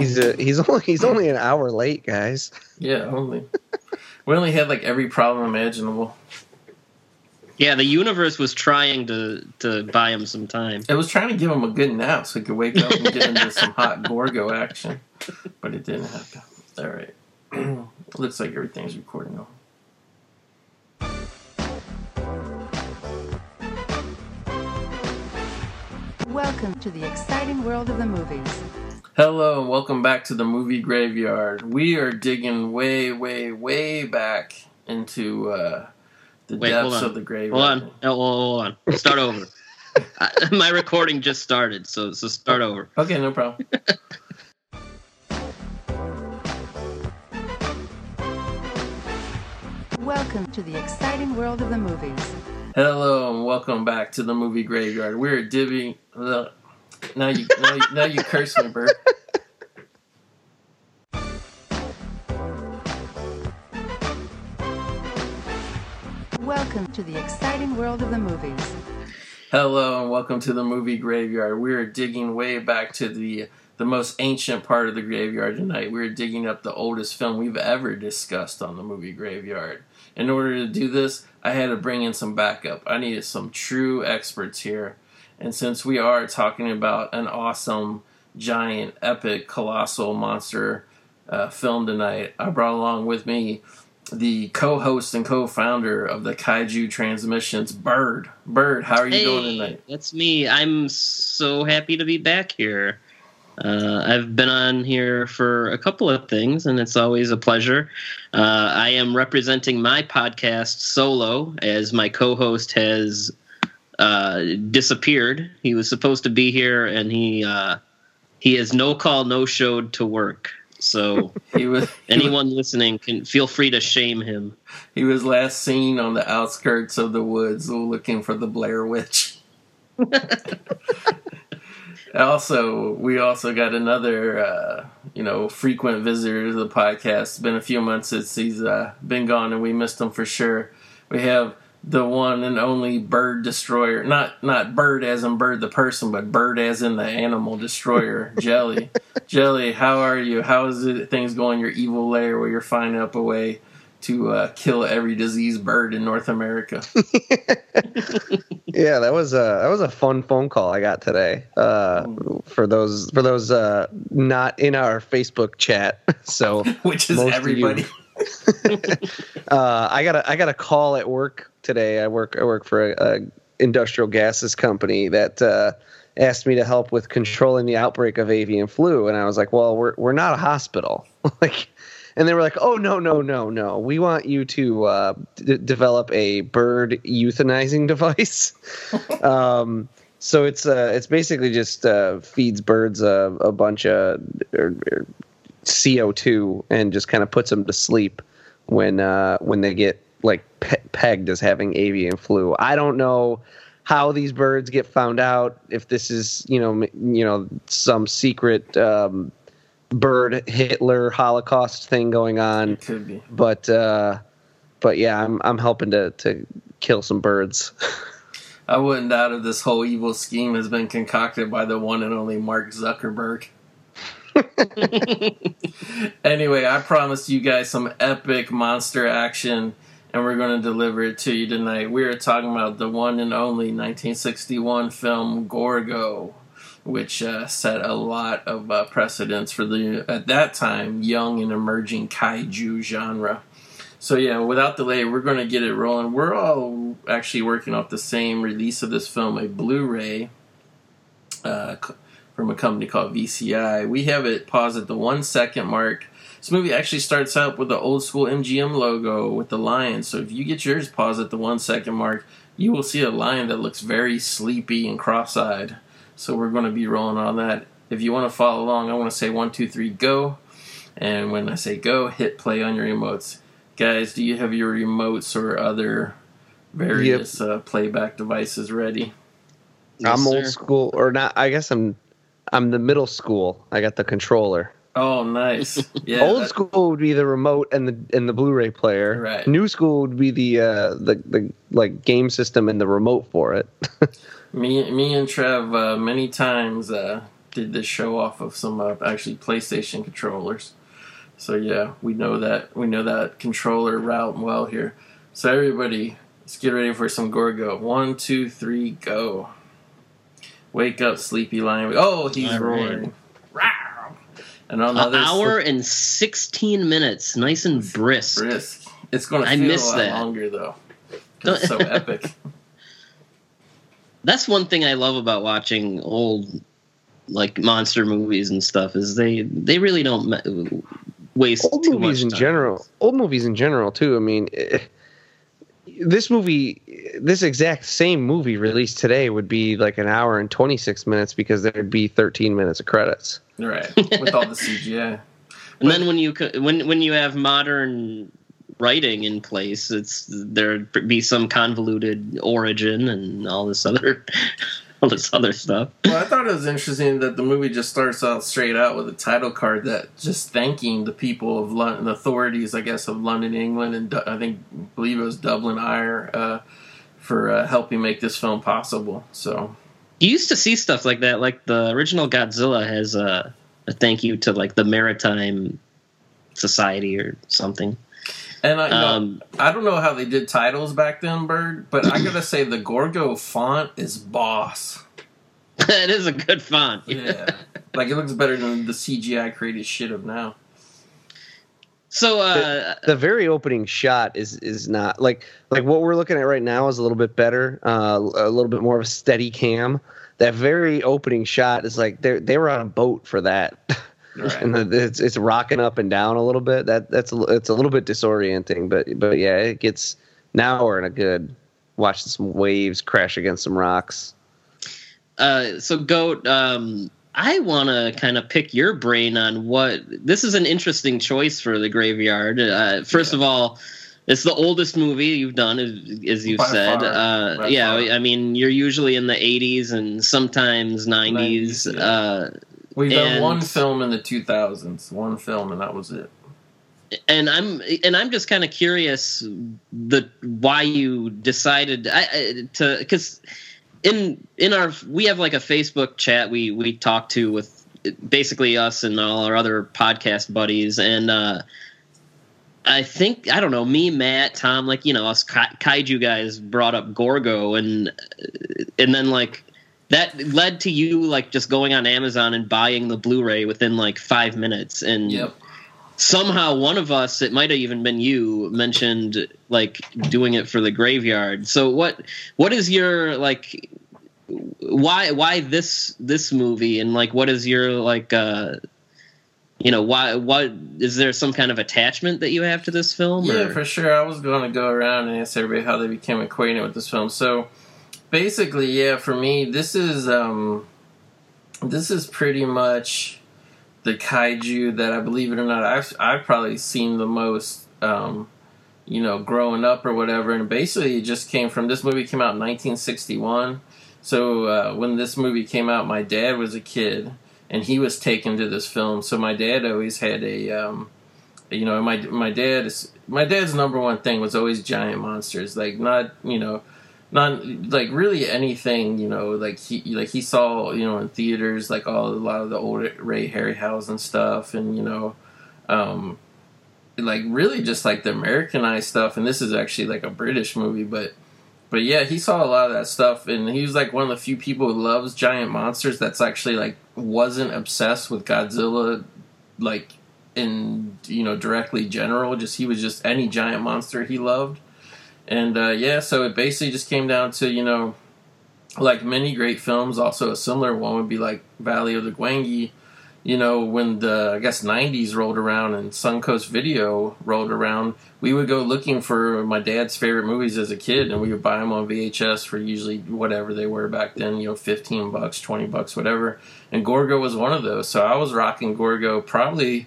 He's a, he's only he's only an hour late, guys. Yeah, only. we only had like every problem imaginable. Yeah, the universe was trying to to buy him some time. It was trying to give him a good nap so he could wake up and get into some hot Gorgo action, but it didn't happen. All right. Looks like everything's recording now. Welcome to the exciting world of the movies. Hello and welcome back to the movie graveyard. We are digging way, way, way back into uh, the Wait, depths of the graveyard. Hold on, oh, hold on. Start over. I, my recording just started, so so start over. Okay, no problem. Welcome to the exciting world of the movies. Hello and welcome back to the movie graveyard. We're divvying. Now you, now you, now you curse me, Byrd. Welcome to the exciting world of the movies. Hello and welcome to the movie graveyard. We are digging way back to the the most ancient part of the graveyard tonight. We're digging up the oldest film we've ever discussed on the movie graveyard. In order to do this, I had to bring in some backup. I needed some true experts here. And since we are talking about an awesome, giant, epic, colossal monster uh, film tonight, I brought along with me the co-host and co-founder of the Kaiju Transmissions, Byrd. Byrd, how are you doing Hey, tonight? that's me. I'm so happy to be back here. Uh, I've been on here for a couple of things, and it's always a pleasure. Uh, I am representing my podcast solo, as my co-host has uh, disappeared. He was supposed to be here, and he uh, he has no call, no showed to work. So He was he was, anyone listening can feel free to shame him. he was last seen on the outskirts of the woods looking for the Blair Witch. also, we also got another, uh, you know, frequent visitor to the podcast. It's been a few months since he's uh, been gone, and we missed him for sure. We have the one and only Bird Destroyer, not not Byrd as in Byrd the person, but Bird as in the animal destroyer, Jelli. Jelli, how are you? How is it things going? Your evil lair, where you're finding up a way to uh, kill every diseased bird in North America. Yeah, that was a that was a fun phone call I got today. Uh, for those for those uh, not in our Facebook chat. So which is everybody. uh, I got a I got a call at work today. I work I work for a, a industrial gases company that uh, asked me to help with controlling the outbreak of avian flu, and I was like, "Well, we're we're not a hospital." like, and they were like, "Oh no no no no, we want you to uh, d- develop a bird euthanizing device." um, so it's uh, it's basically just uh, feeds birds a, a bunch of or, or CO2 and just kind of puts them to sleep when uh, when they get like pe- pegged as having avian flu. I don't know how these birds get found out. If this is you know m- you know some secret um, bird Hitler Holocaust thing going on, It could be. but uh, but yeah, I'm I'm helping to to kill some birds. I wouldn't doubt if this whole evil scheme has been concocted by the one and only Mark Zuckerberg. anyway, I promised you guys some epic monster action, and we're going to deliver it to you tonight. We are talking about the one and only 1961 film Gorgo, which uh, set a lot of uh, precedents for the, at that time, young and emerging kaiju genre. So yeah, without delay, we're going to get it rolling. We're all actually working off the same release of this film, a Blu-ray uh, from a company called VCI. We have it paused at the one second mark. This movie actually starts out with the old school MGM logo with the lion. So if you get yours paused at the one second mark, you will see a lion that looks very sleepy and cross-eyed. So we're going to be rolling on that. If you want to follow along, I want to say one, two, three, go. And when I say go, hit play on your remotes. Guys, do you have your remotes or other various uh, playback devices ready? Yes, I'm old sir. school, or not? I guess I'm I'm the middle school. I got the controller. Oh, nice. Yeah. Old that- school would be the remote and the and the Blu-ray player. Right. New school would be the uh, the the like game system and the remote for it. Me, me and Trev, uh, many times uh, did this show off of some uh, actually PlayStation controllers. So yeah, we know that we know that controller route well here. So everybody, let's get ready for some Gorgo. One, two, three, go. Wake up, sleepy lion. Oh, he's All right. roaring. Rawr. And on the An other hour and 16 minutes. Nice and brisk. brisk. It's going to I feel miss a lot that. longer though. It's so epic. That's one thing I love about watching old like monster movies and stuff is they they really don't ma- waste old too movies much in general old movies in general too i mean eh, this movie this exact same movie released today would be like an hour and 26 minutes because there'd be 13 minutes of credits right. With all the CGI. And then when you when when you have modern writing in place, it's there'd be some convoluted origin and all this other all this other stuff. Well, I thought it was interesting that the movie just starts out straight out with a title card that just thanking the people of London, the authorities, I guess, of London, England, and I think believe it was Dublin, Ire, uh, for uh, helping make this film possible. So You used to see stuff like that, like the original Godzilla has a, a thank you to like the Maritime Society or something. And I, you know, Um, I don't know how they did titles back then, Byrd, but I gotta say the Gorgo font is boss. it is a good font. Yeah, like it looks better than the CGI created shit of now. So uh, the very opening shot is is not like like what we're looking at right now is a little bit better uh, a little bit more of a steady cam that very opening shot is like they they were on a boat for that Right. and the, it's it's rocking up and down a little bit that that's a, it's a little bit disorienting but but yeah it gets now we're in a good watching some waves crash against some rocks uh, so goat um i want to kind of pick your brain on what this is an interesting choice for the graveyard uh, first Yeah. of all it's the oldest movie you've done as, as you've By said far. uh, yeah far. i mean you're usually in the 80s and sometimes 90s, 90s, yeah. We've done one film in the 2000s, one film, and that was it. and I'm and I'm just kind of curious the why you decided I, I, to because in in our we have like a Facebook chat we we talk to with basically us and all our other podcast buddies and uh I think I don't know me Matt Tom like you know us kai- kaiju guys brought up Gorgo and and then like that led to you like just going on Amazon and buying the Blu-ray within like five minutes and Yep. somehow one of us it might have even been you mentioned like doing it for the graveyard so what what is your like why why this this movie and like what is your like uh you know why what is there some kind of attachment that you have to this film Yeah, or- for sure. I was going to go around and ask everybody how they became acquainted with this film. So, basically, yeah, for me, this is um, this is pretty much the kaiju that I believe it or not, I've I've probably seen the most. Um, you know, growing up or whatever, and basically it just came from this movie came out in 1961. So uh, when this movie came out, my dad was a kid, and he was taken to this film. So my dad always had a um, you know my my dad is my dad's number one thing was always giant monsters like not you know not like really anything you know like he like he saw you know in theaters like all a lot of the old Ray Harryhausen stuff and you know um like really just like the Americanized stuff. And this is actually like a British movie but but yeah he saw a lot of that stuff. And he was like one of the few people who loves giant monsters that's actually like wasn't obsessed with Godzilla like in you know directly general. Just he was just any giant monster he loved and uh yeah so it basically just came down to you know like many great films also a similar one would be like valley of the gwangi you know when the i guess 90s rolled around and suncoast video rolled around. We would go looking for my dad's favorite movies as a kid and we would buy them on vhs for usually whatever they were back then you know 15 bucks 20 bucks whatever. And gorgo was one of those. So i was rocking gorgo probably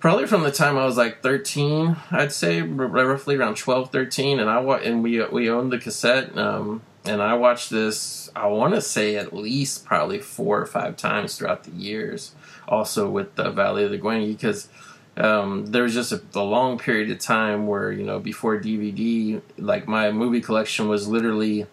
probably from the time I was like 13, I'd say roughly around 12, 13, and I wa- and we we owned the cassette, um, and I watched this. I want to say at least probably four or five times throughout the years. Also with the Valley of the Gwangi, because um, there was just a, a long period of time where you know before DVD, like my movie collection was literally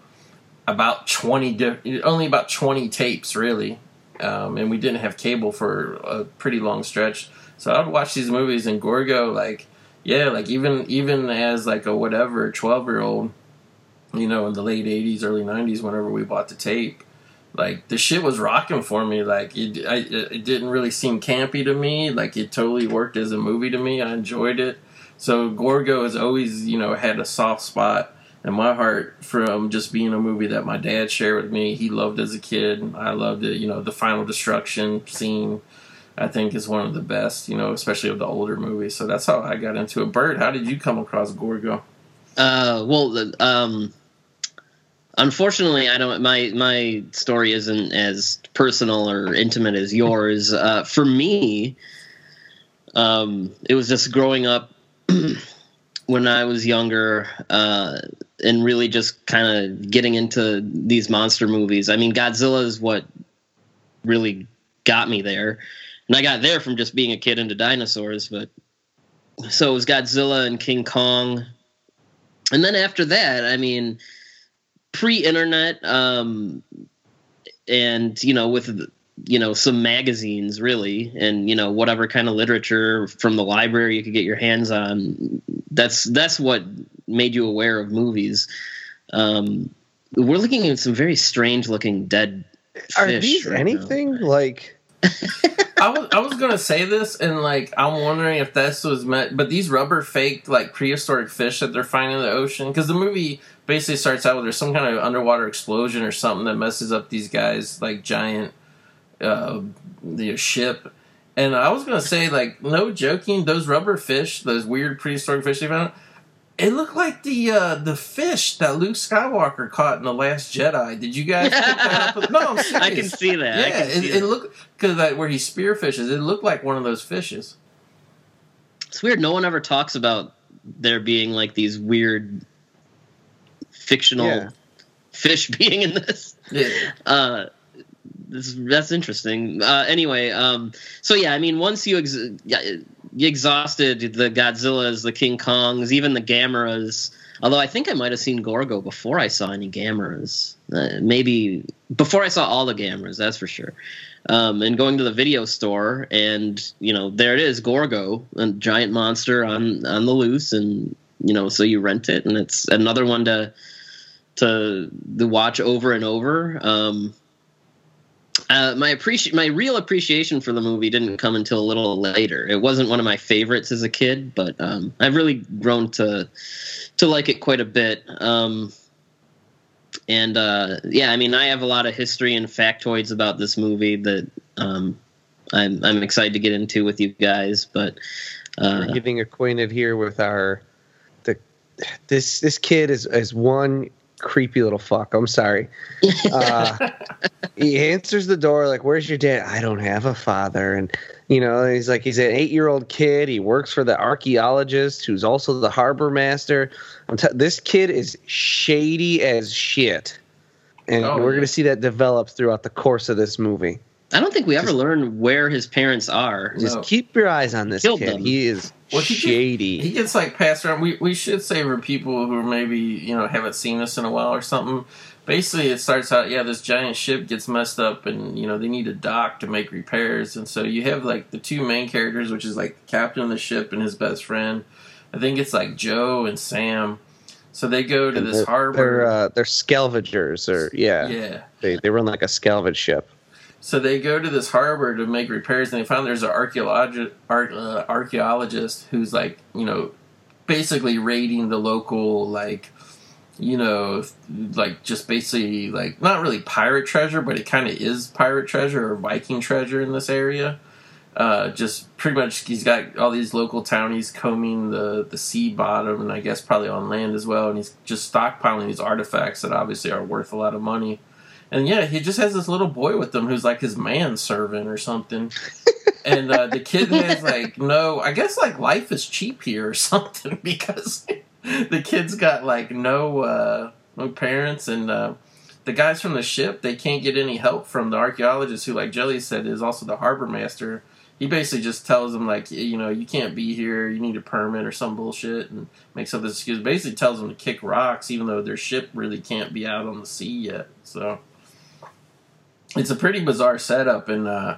about 20 di- only about 20 tapes really um, and we didn't have cable for a pretty long stretch. So I would watch these movies, and Gorgo, like, yeah, like even even as like a whatever twelve year old, you know, in the late '80s, early '90s, whenever we bought the tape, like the shit was rocking for me. Like it, I, it didn't really seem campy to me. Like it totally worked as a movie to me. I enjoyed it. So Gorgo has always, you know, had a soft spot in my heart from just being a movie that my dad shared with me. He loved as a kid. I loved it. You know, the final destruction scene. I think is one of the best. You know, especially of the older movies. So that's how I got into it. Byrd, how did you come across Gorgo? Uh, well, um, unfortunately, I don't. My my story isn't as personal or intimate as yours. Uh, for me, um, it was just growing up when I was younger, uh, and really just kind of getting into these monster movies. I mean, Godzilla is what really got me there, and I got there from just being a kid into dinosaurs. But so it was Godzilla and King Kong, and then after that, I mean pre-internet um and you know with you know some magazines really and you know whatever kind of literature from the library you could get your hands on that's that's what made you aware of movies um we're looking at some very strange looking dead Are fish these right now. anything like? I was I was gonna say this, and like I'm wondering if this was meant, but these rubber faked like prehistoric fish that they're finding in the ocean, because the movie basically starts out with there's some kind of underwater explosion or something that messes up these guys like giant uh the ship. And I was gonna say like no joking, those rubber fish, those weird prehistoric fish they found. It looked like the uh, the fish that Luke Skywalker caught in the Last Jedi. Did you guys pick that up? No. I can see that. I Yeah, can it, see it looked because like, where he spearfishes, it looked like one of those fishes. It's weird. No one ever talks about there being like these weird fictional Yeah. fish being in this. Yeah, Uh, this, that's interesting. Uh, anyway, um, so yeah, I mean, once you, ex- exhausted the Godzillas, the King Kongs, even the Gameras. Although I think I might have seen Gorgo before I saw any Gameras. Uh, maybe before I saw all the Gameras, that's for sure. Um, and going to the video store, and you know, there it is, Gorgo, a giant monster on on the loose, and you know, so you rent it, and it's another one to to to watch over and over. Um, uh, my appreci- my real appreciation for the movie didn't come until a little later. It wasn't one of my favorites as a kid, but um, I've really grown to to like it quite a bit. Um, and uh, yeah, I mean, I have a lot of history and factoids about this movie that um, I'm I'm excited to get into with you guys. But uh, getting acquainted here with our the this this kid is is one creepy little fuck. I'm sorry. Uh, he answers the door like, "Where's your dad?" I don't have a father, and you know he's like he's an eight year old kid. He works for the archaeologist who's also the harbor master. I'm t- this kid is shady as shit, and Oh, we're yeah. gonna see that develop throughout the course of this movie. I don't think we ever learn where his parents are. Just No. keep your eyes on this Killed kid. them. He is Well, he get- shady. he gets like passed around. We we should say for people who maybe you know haven't seen this in a while or something. Basically, it starts out yeah, this giant ship gets messed up, and you know they need a dock to make repairs, and so you have like the two main characters, which is like the captain of the ship and his best friend. I think it's like Joe and Sam. So they go to And this they're, harbor. They're uh, they're scavengers, or yeah, yeah. They they run like a salvage ship. So they go to this harbor to make repairs, and they find there's an archaeologist, ar- uh, archaeologist who's like, you know, basically raiding the local, like, you know, like just basically like not really pirate treasure, but it kind of is pirate treasure or Viking treasure in this area. Uh, just pretty much, he's got all these local townies combing the the sea bottom, and I guess probably on land as well. And he's just stockpiling these artifacts that obviously are worth a lot of money. And yeah, he just has this little boy with him who's like his manservant or something. and uh, the kid is like no, I guess like life is cheap here or something because the kid's got like no uh, no parents and uh, the guys from the ship they can't get any help from the archaeologist who like Jelli said is also the harbor master. He basically just tells them like you know you can't be here, you need a permit or some bullshit, and makes up this excuse. Basically tells them to kick rocks, even though their ship really can't be out on the sea yet. So it's a pretty bizarre setup, and uh,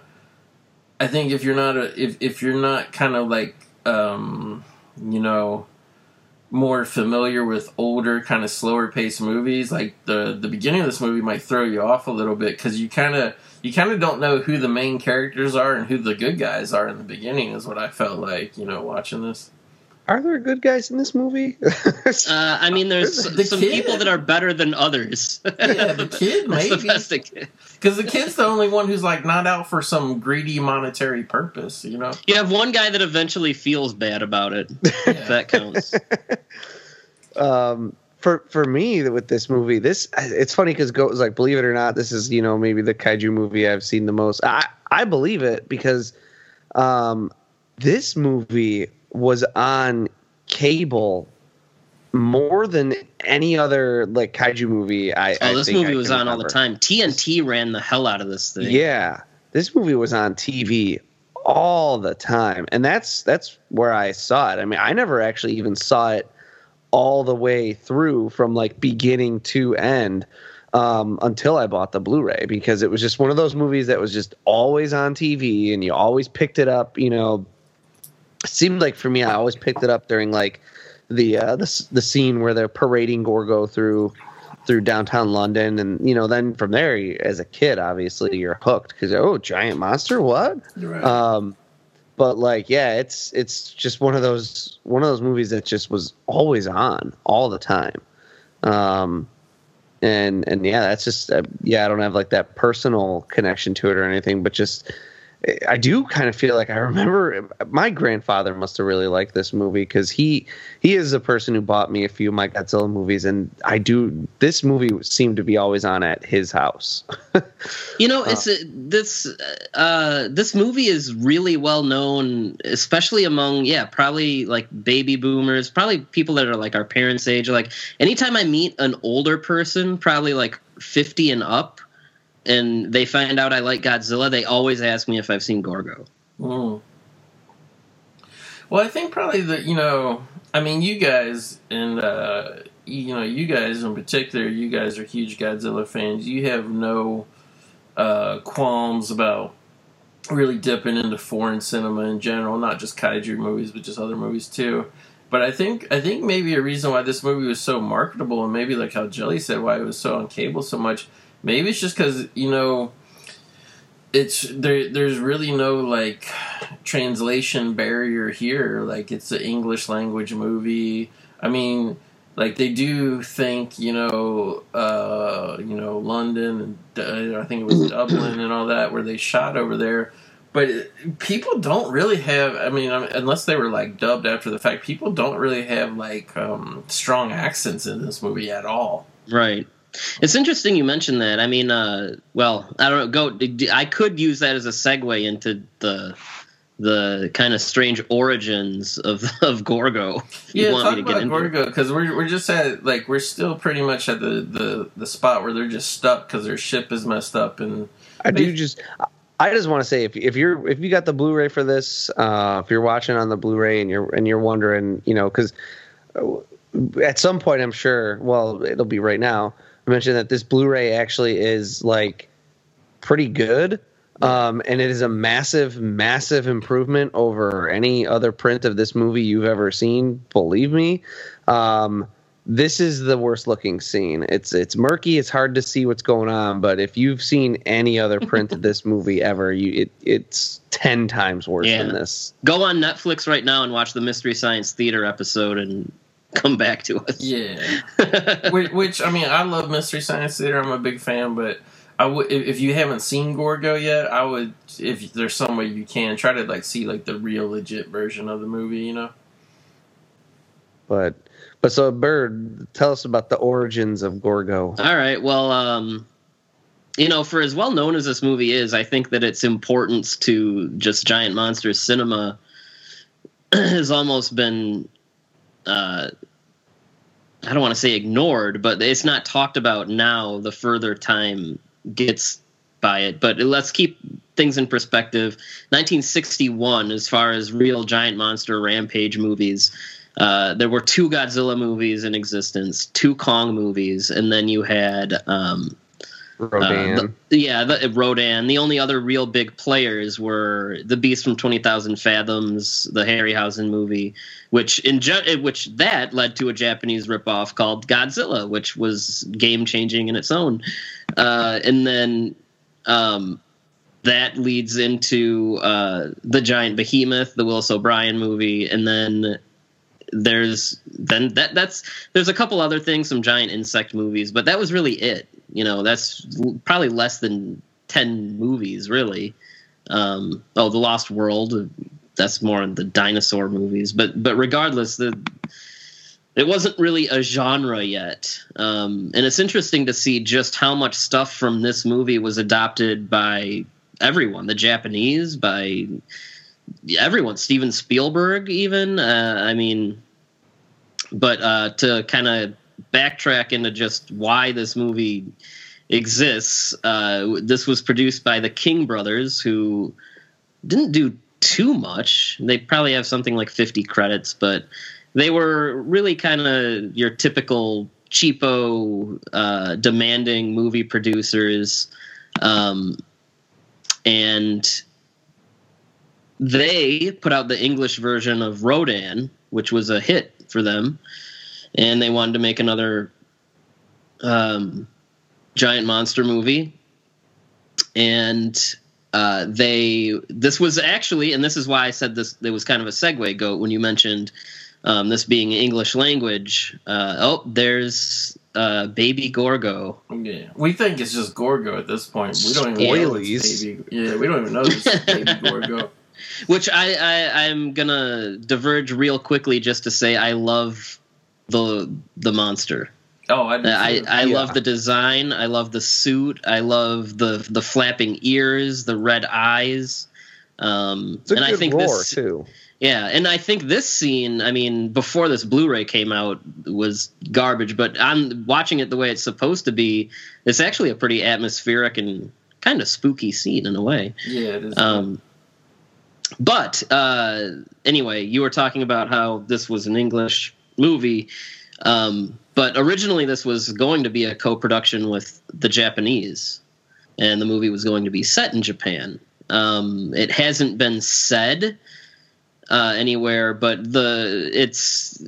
I think if you're not a if if you're not kind of like um, you know more familiar with older kind of slower paced movies like the the beginning of this movie might throw you off a little bit because you kind of you kind of don't know who the main characters are and who the good guys are in the beginning is what i felt like you know watching this Are there good guys in this movie? Uh, I mean, there's The some kid? people that are better than others. Yeah, the kid, maybe. best it can- because the kid's the only one who's like not out for some greedy monetary purpose you know You have one guy that eventually feels bad about it. If that counts. um, for for me with this movie, this it's funny because goes like believe it or not, this is you know maybe the kaiju movie I've seen the most. I I believe it because um, this movie was on cable more than any other like kaiju movie. I Oh, I this movie I was on all the time. TNT ran the hell out of this thing. Yeah, this movie was on TV all the time, and that's that's where I saw it. I mean, I never actually even saw it all the way through from like beginning to end um, until I bought the Blu-ray because it was just one of those movies that was just always on TV, and you always picked it up. You know, it seemed like for me, I always picked it up during like the uh, the the scene where they're parading Gorgo through through downtown London, and you know, then from there, as a kid, obviously you're hooked because oh, giant monster, what? right. Um, but like, yeah, it's it's just one of those one of those movies that just was always on all the time. Um, and and yeah, that's just uh, yeah, I don't have like that personal connection to it or anything, but just I do kind of feel like I remember my grandfather must have really liked this movie because he he is the person who bought me a few of my Godzilla movies, and I do this movie seemed to be always on at his house. You know, it's a, this uh, this movie is really well known, especially among yeah, probably like baby boomers, probably people that are like our parents' age. Like anytime I meet an older person, probably like fifty and up, and they find out I like Godzilla, they always ask me if I've seen Gorgo. Mm. Well, I think probably that you know, I mean, you guys and uh, you know, you guys in particular, you guys are huge Godzilla fans. You have no uh, qualms about really dipping into foreign cinema in general, not just kaiju movies, but just other movies too. But I think I think maybe a reason why this movie was so marketable, and maybe like how Jelli said, why it was so on cable so much, maybe it's just because you know it's there there's really no like translation barrier here. Like it's an english language movie. I mean like they do think you know uh you know london and uh, i think it was dublin and all that where they shot over there. But it, people don't really have i mean um, unless they were like dubbed after the fact people don't really have like um strong accents in this movie at all. Right. It's interesting you mentioned that. I mean, uh, well, I don't know. Go. I could use that as a segue into the the kind of strange origins of of Gorgo. If you Yeah, want talk me to get about into. Gorgo because we're we're just at like we're still pretty much at the the the spot where they're just stuck because their ship is messed up and I do just I just want to say if if you're if you got the Blu-ray for this, uh, if you're watching on the Blu-ray and you're and you're wondering, you know, because at some point I'm sure, well, it'll be right now. I mentioned that this Blu-ray actually is like pretty good. Um, and it is a massive, massive improvement over any other print of this movie you've ever seen. Believe me. Um, this is the worst looking scene. It's it's murky. It's hard to see what's going on. But if you've seen any other print of this movie ever, you it it's ten times worse Yeah. than this. Go on Netflix right now and watch the Mystery Science Theater episode and come back to us. yeah. which, which I mean, I love Mystery Science Theater. I'm a big fan, but I would if, if you haven't seen Gorgo yet, I would if there's some way you can try to like see like the real legit version of the movie. You know. But but so Byrd, tell us about the origins of Gorgo. All right. Well, um, you know, for as well known as this movie is, I think that its importance to just giant monsters cinema has almost been, uh, I don't want to say ignored, but it's not talked about now. The further time gets by it, but let's keep things in perspective. 1961, as far as real giant monster rampage movies. Uh, there were two Godzilla movies in existence, two Kong movies, and then you had um, Rodan. Uh, the, yeah, the, Rodan. The only other real big players were the Beast from Twenty Thousand Fathoms, the Harryhausen movie, which in which that led to a Japanese ripoff called Godzilla, which was game changing in its own. Uh, and then um, that leads into uh, the Giant Behemoth, the Willis O'Brien movie, and then there's then that that's there's a couple other things, some giant insect movies, but that was really it. You know, that's probably less than ten movies, really. Um, oh, The Lost World, that's more in the dinosaur movies, but but regardless, the it wasn't really a genre yet, um, and it's interesting to see just how much stuff from this movie was adopted by everyone, the Japanese, by everyone, Steven Spielberg, even. Uh, I mean, but uh, to kind of backtrack into just why this movie exists, uh, this was produced by the King brothers, who didn't do too much. They probably have something like 50 credits, but they were really kind of your typical cheapo, uh, demanding movie producers. Um, and they put out the English version of Rodan, which was a hit for them, and they wanted to make another um, giant monster movie. And uh, they this was actually, and this is why I said this. There was kind of a segue goat when you mentioned um, this being English language. Uh, oh, there's uh, Baby Gorgo. Yeah, we think it's just Gorgo at this point. We don't even know baby. Yeah, we don't even know it's Baby Gorgo. Which I, I I'm gonna diverge real quickly just to say I love the the monster. Oh, I I, I yeah. love the design. I love the suit. I love the the flapping ears, the red eyes. Um, and I think roar this, too. Yeah, and I think this scene, I mean, before this Blu-ray came out, was garbage. But I'm watching it the way it's supposed to be. It's actually a pretty atmospheric and kind of spooky scene in a way. Yeah, it is. Um, but uh, anyway, you were talking about how this was an English movie, um, but originally this was going to be a co-production with the Japanese, and the movie was going to be set in Japan. Um, it hasn't been said uh, anywhere, but the it's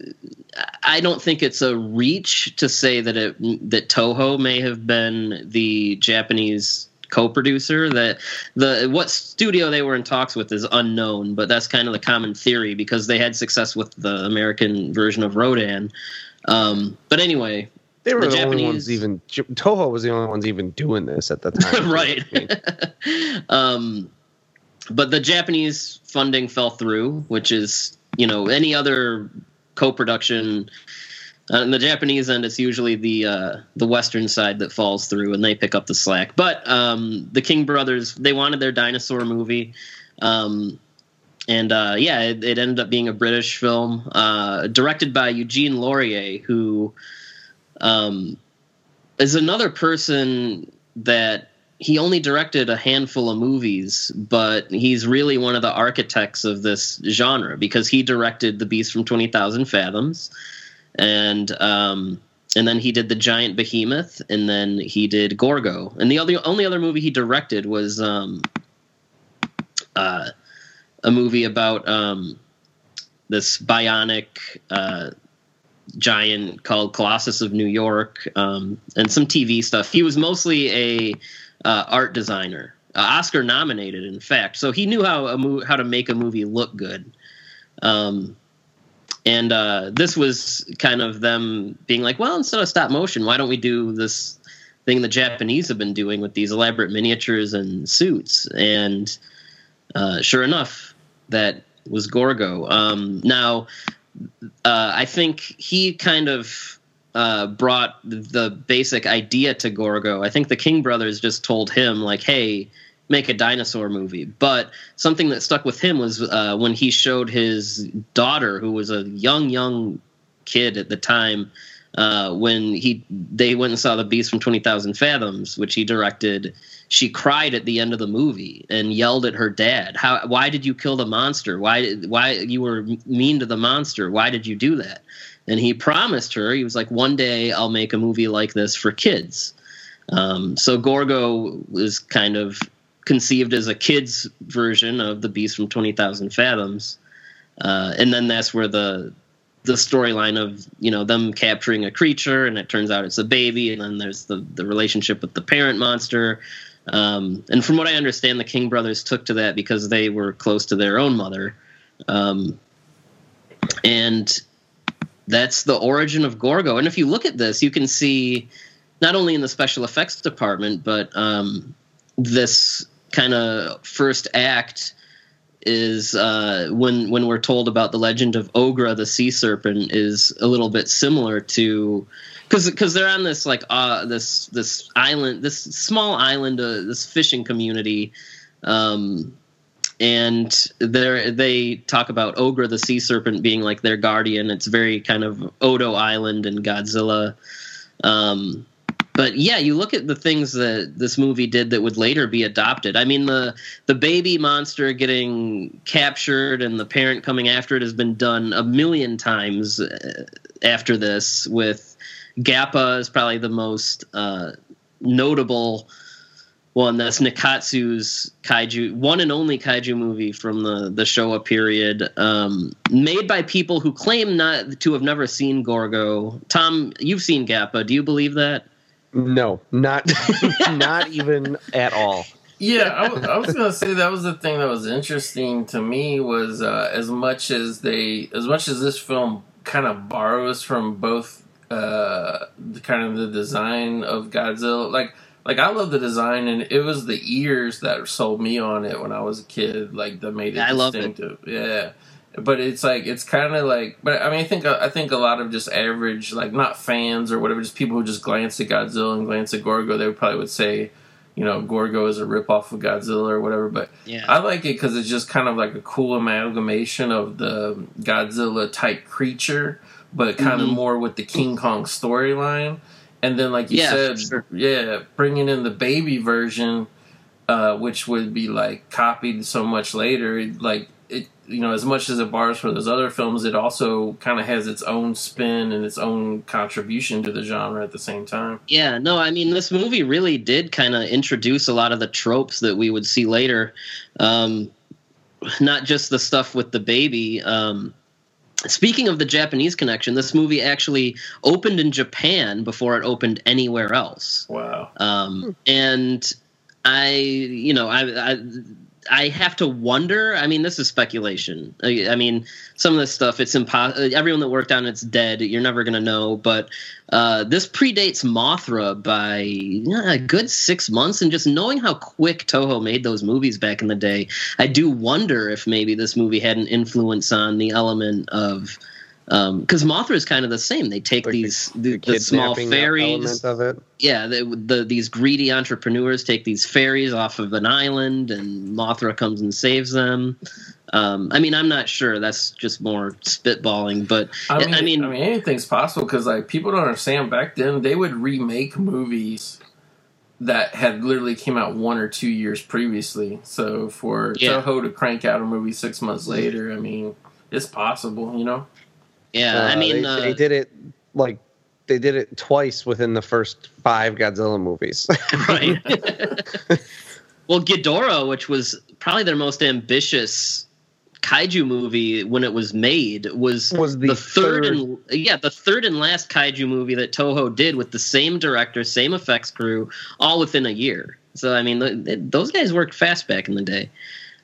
I don't think it's a reach to say that it that Toho may have been the Japanese co-producer that the what studio they were in talks with is unknown but that's kind of the common theory because they had success with the american version of rodan. Um, but anyway they were the, the Japanese, only ones even toho was the only ones even doing this at the time. Right. Um, but the japanese funding fell through which is you know any other co-production uh, the Japanese end, it's usually the uh, the Western side that falls through, and they pick up the slack. But um, the King brothers, they wanted their dinosaur movie, um, and uh, yeah, it, it, ended up being a British film uh, directed by Eugène Lourié, who um, is another person that he only directed a handful of movies, but he's really one of the architects of this genre because he directed The Beast from Twenty Thousand Fathoms and um, and then he did the giant behemoth, and then he did Gorgo, and the only other movie he directed was um, uh, a movie about um, this bionic uh, giant called Colossus of New York, um, and some TV stuff. He was mostly a uh, art designer, uh, Oscar nominated, in fact. So he knew how mo- how to make a movie look good. Um, and uh, this was kind of them being like, well, instead of stop motion, why don't we do this thing the Japanese have been doing with these elaborate miniatures and suits? And uh, sure enough, that was Gorgo. Um, now, uh, I think he kind of uh, brought the basic idea to Gorgo. I think the King brothers just told him, like, hey, make a dinosaur movie. But something that stuck with him was uh, when he showed his daughter, who was a young, young kid at the time, uh, when he they went and saw the Beast from Twenty Thousand Fathoms, which he directed. She cried at the end of the movie and yelled at her dad. How? Why did you kill the monster? Why? Why you were mean to the monster? Why did you do that? And he promised her. He was like, one day I'll make a movie like this for kids. Um, so Gorgo was kind of conceived as a kid's version of the Beast from Twenty Thousand Fathoms, uh, and then that's where the the storyline of you know them capturing a creature and it turns out it's a baby, and then there's the the relationship with the parent monster. Um, and from what I understand, the King brothers took to that because they were close to their own mother. Um, and that's the origin of Gorgo. And if you look at this, you can see not only in the special effects department, but um, this kind of first act is uh, when when we're told about the legend of Ogra the sea serpent is a little bit similar to because because they're on this like uh this this island this small island uh, this fishing community um and they they talk about Ogra the sea serpent being like their guardian. It's very kind of Odo Island and Godzilla um but yeah, you look at the things that this movie did that would later be adopted. I mean, the the baby monster getting captured and the parent coming after it has been done a million times uh, after this. With Gappa is probably the most uh, notable one. That's Nikkatsu's kaiju, one and only kaiju movie from the the Showa period, um, made by people who claim not to have never seen Gorgo. Tom, you've seen Gappa. Do you believe that? No, not not even at all. Yeah, I, w- I was gonna say that was the thing that was interesting to me was uh, as much as they, as much as this film kind of borrows from both uh, the kind of the design of Godzilla, like like I love the design and it was the ears that sold me on it when I was a kid, like that made it I love it. distinctive. Yeah. But it's like it's kind of like, but I mean, I think I think a lot of just average, like not fans or whatever, just people who just glance at Godzilla and glance at Gorgo, they probably would say, you know, Gorgo is a ripoff of Godzilla or whatever. But Yeah. I like it because it's just kind of like a cool amalgamation of the Godzilla type creature, but kind of Mhm. more with the King Kong storyline. And then, like you Yeah, said, sure. yeah, bringing in the baby version, uh, which would be like copied so much later, like you know, as much as it borrows from those other films, it also kind of has its own spin and its own contribution to the genre at the same time. Yeah, no, I mean, this movie really did kind of introduce a lot of the tropes that we would see later. Um, not just the stuff with the baby. Um, speaking of the Japanese connection, this movie actually opened in Japan before it opened anywhere else. Wow. Um, and I, you know, I, I, I have to wonder. I mean, this is speculation. I, I mean, some of this stuff, it's impossible. Everyone that worked on it's dead. You're never going to know. But uh, this predates Mothra by a good six months. And just knowing how quick Toho made those movies back in the day, I do wonder if maybe this movie had an influence on the element of. Because Mothra is kind of the same. They take Like these the, the, kidnapping small fairies, of it. yeah, the, the these greedy entrepreneurs take these fairies off of an island, and Mothra comes and saves them. Um, I mean, I'm not sure. That's just more spitballing, but I mean, I mean- I mean, anything's possible because like people don't understand. Back then, they would remake movies that had literally came out one or two years previously. So for Yeah. Toho to crank out a movie six months later, I mean, it's possible. You know. Yeah, I Uh, mean, they, uh, they did it like they did it twice within the first five Godzilla movies. right. well, Ghidorah, which was probably their most ambitious kaiju movie when it was made, was Was the third, third- and yeah, the third and last kaiju movie that Toho did with the same director, same effects crew, all within a year. So I mean, th- th- those guys worked fast back in the day.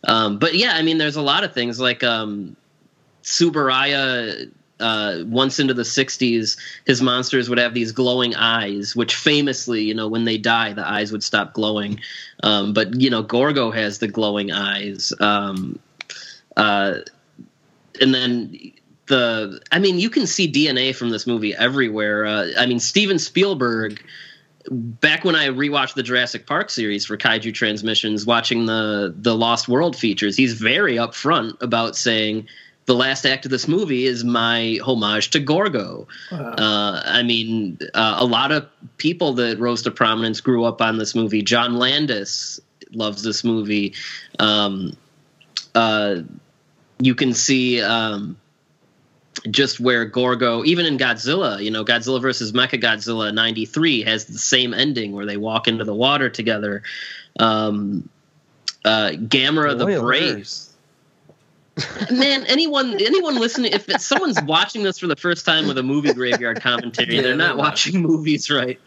Um, but yeah, I mean, there's a lot of things like um, Tsuburaya. Uh, once into the 60s, his monsters would have these glowing eyes, which famously, you know, when they die, the eyes would stop glowing. Um, but you know, Gorgo has the glowing eyes. Um, uh, and then the, I mean, you can see DNA from this movie everywhere. Uh, I mean, Steven Spielberg. Back when I rewatched the Jurassic Park series for Kaiju Transmissions, watching the the Lost World features, he's very upfront about saying the last act of this movie is my homage to Gorgo. Wow. Uh, I mean, uh, a lot of people that rose to prominence grew up on this movie. John Landis loves this movie. Um, uh, you can see um, just where Gorgo, even in Godzilla, you know, Godzilla versus Mecha Godzilla '93 has the same ending where they walk into the water together. Um, uh, Gamera the Brave. Man, anyone anyone listening, if someone's watching this for the first time with a movie graveyard commentary, Yeah, they're not watching movies right.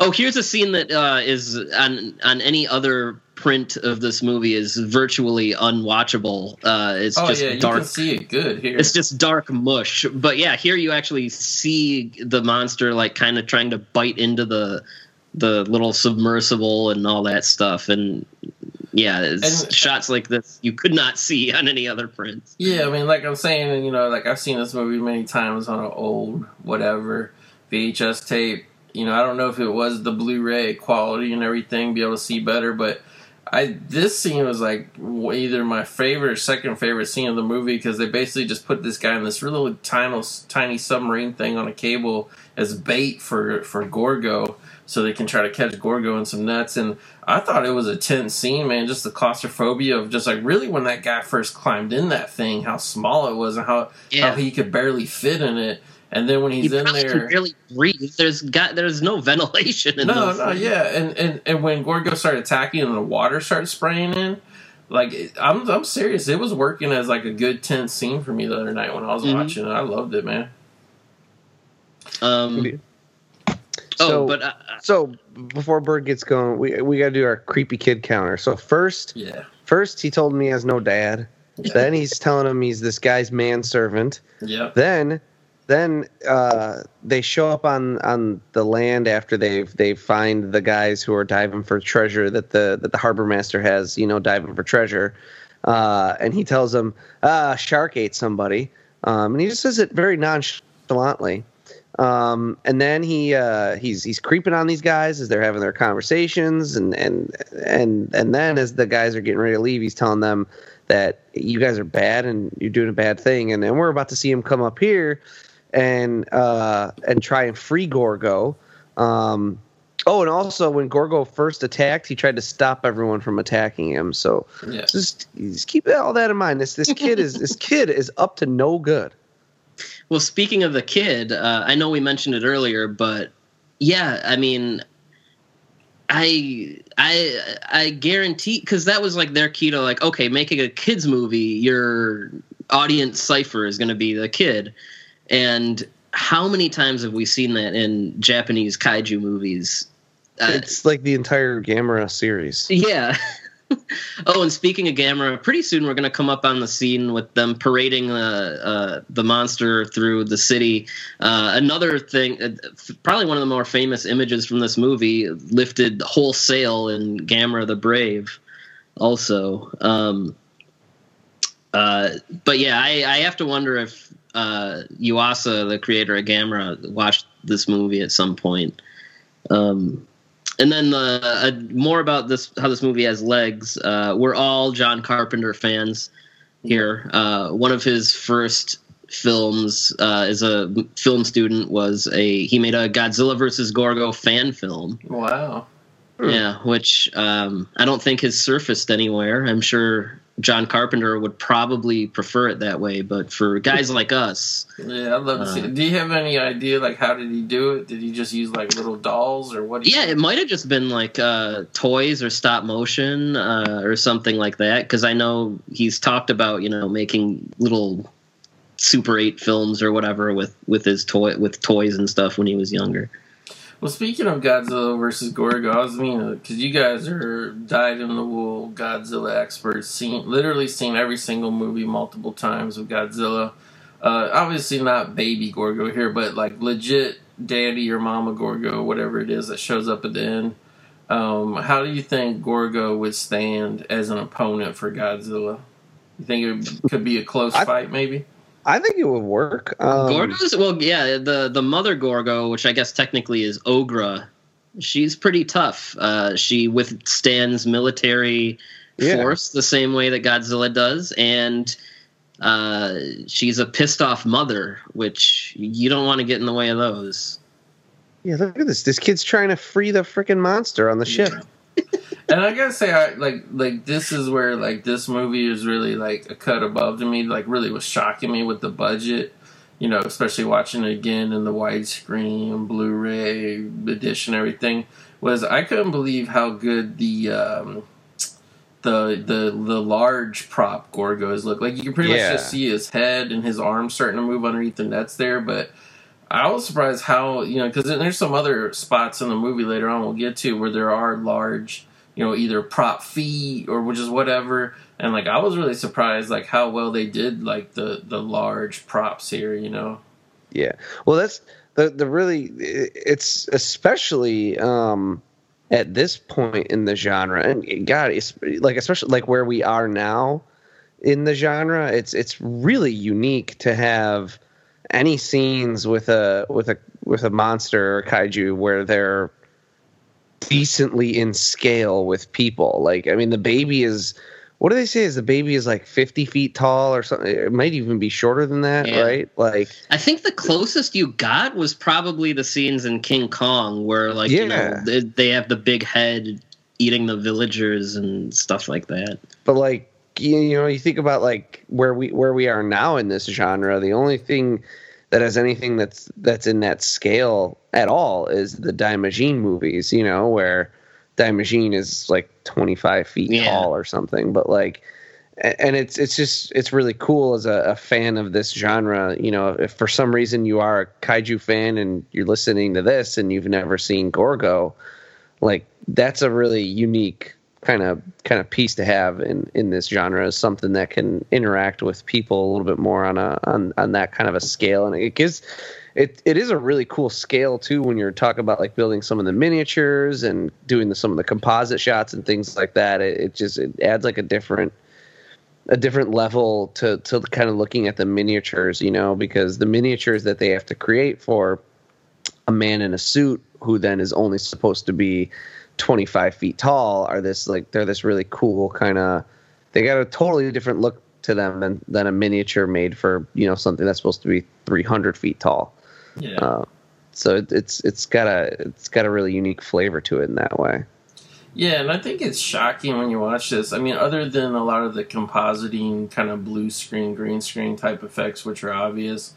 Oh, here's a scene that uh, is on on any other print of this movie is virtually unwatchable. Uh, it's Oh just yeah, you dark can see it good here. it's just dark mush. But yeah, here you actually see the monster like kind of trying to bite into the the little submersible and all that stuff. And yeah, it's And- shots like this you could not see on any other prints. Yeah, I mean, like I'm saying, you know, like I've seen this movie many times on an old whatever VHS tape. You know, I don't know if it was the Blu-ray quality and everything, be able to see better, but I this scene was like either my favorite or second favorite scene of the movie because they basically just put this guy in this really tiny, tiny submarine thing on a cable as bait for for Gorgo, so they can try to catch Gorgo in some nets. And I thought it was a tense scene, man. Just the claustrophobia of just like really when that guy first climbed in that thing, how small it was and how Yeah. how he could barely fit in it. And then when He he's in probably there, can barely breathe. There's got there's no ventilation in no, those no, things. yeah, and, and and when Gorgo started attacking and the water started spraying in, like I'm I'm serious, it was working as like a good tense scene for me the other night when I was Mhm. watching it. I loved it, man. Um, oh, So- but uh, So before Byrd gets going, we we got to do our creepy kid counter. So first, Yeah, first he told me he has no dad. Then he's telling him he's this guy's manservant. yeah, Then, then uh, they show up on on the land after they've they find the guys who are diving for treasure that the that the harbor master has. You know, diving for treasure. Uh, and he tells them, uh, "Shark ate somebody," um, and he just says it very nonchalantly. Um, and then he uh, he's he's creeping on these guys as they're having their conversations, and and and and then as the guys are getting ready to leave, he's telling them that you guys are bad and you're doing a bad thing, and then we're about to see him come up here and uh, and try and free Gorgo. Um, oh, and also when Gorgo first attacked, he tried to stop everyone from attacking him. So yeah. just, just keep all that in mind. This this kid is this kid is up to no good. Well, speaking of the kid, uh, I know we mentioned it earlier, but yeah, I mean, I I I guarantee because that was like their key to like okay, making a kids movie, your audience cipher is going to be the kid, and how many times have we seen that in Japanese kaiju movies? Uh, It's like the entire Gamera series. yeah. oh, and speaking of Gamera, pretty soon we're going to come up on the scene with them parading uh, uh, the monster through the city. Uh, another thing, uh, probably one of the more famous images from this movie, lifted wholesale in Gamera the Brave, also. Um, uh, but yeah, I, I have to wonder if uh, Yuasa, the creator of Gamera, watched this movie at some point. Um, and then the uh, more about this how this movie has legs. Uh, we're all John Carpenter fans here. Uh, one of his first films uh, as a film student was a he made a Godzilla versus Gorgo fan film. Wow. Hmm. Yeah, which um, I don't think has surfaced anywhere. I'm sure John Carpenter would probably prefer it that way, but for guys like us, Yeah, I'd love to see Uh, it. Do you have any idea, like, how did he do it? Did he just use, like, little dolls, or what? Yeah, it might have just been like uh, toys or stop motion uh, or something like that. Because I know he's talked about you know making little Super Eight films or whatever with with his toy with toys and stuff when he was younger. Well, speaking of Godzilla versus Gorgo, I was mean because you guys are dyed in the wool Godzilla experts, seen literally seen every single movie multiple times with Godzilla. Uh, obviously not baby Gorgo here, but like legit daddy or mama Gorgo, whatever it is that shows up at the end. Um, how do you think Gorgo would stand as an opponent for Godzilla? You think it could be a close I- fight, maybe? I think it would work. Um, Gorgo's well, yeah, the the mother Gorgo, which I guess technically is Ogra, she's pretty tough. Uh, she withstands military Yeah. force the same way that Godzilla does, and uh, she's a pissed off mother, which you don't want to get in the way of those. Yeah, look at this. This kid's trying to free the freaking monster on the ship. And I gotta say, I like like this is where like this movie is really like a cut above to me. Like really was shocking me with the budget. you know, especially watching it again in the widescreen, Blu-ray edition, everything, was I couldn't believe how good the um, the the the large prop Gorgos look. Like you can pretty Yeah. much just see his head and his arms starting to move underneath the nets there, but. I was surprised how you know because there's some other spots in the movie later on we'll get to where there are large you know either prop feet or which is whatever and like I was really surprised like how well they did like the the large props here you know Yeah. Well, that's the the really it's especially um at this point in the genre and god it's like especially like where we are now in the genre it's it's really unique to have any scenes with a with a with a monster or kaiju where they're decently in scale with people like i mean the baby is what do they say is the baby is like 50 feet tall or something it might even be shorter than that Yeah. right like I think the closest you got was probably the scenes in King Kong where like you know Yeah. they, they have the big head eating the villagers and stuff like that. but like you, you know you think about like where we where we are now in this genre the only thing that has anything that's that's in that scale at all is the Daimajin movies you know where Daimajin is like 25 feet Yeah. tall or something but like and it's it's just it's really cool as a, a fan of this genre you know if for some reason you are a kaiju fan and you're listening to this and you've never seen gorgo like that's a really unique kind of kind of piece to have in in this genre is something that can interact with people a little bit more on a on on that kind of a scale and it gives it it is a really cool scale too when you're talking about like building some of the miniatures and doing the, some of the composite shots and things like that. It, it just it adds like a different a different level to to kind of looking at the miniatures you know because the miniatures that they have to create for a man in a suit who then is only supposed to be 25 feet tall are this like they're this really cool kind of they got a totally different look to them than than a miniature made for you know something that's supposed to be 300 feet tall yeah uh, so it, it's it's got a it's got a really unique flavor to it in that way Yeah, and I think it's shocking when you watch this. I mean, other than a lot of the compositing kind of blue screen, green screen type effects, which are obvious,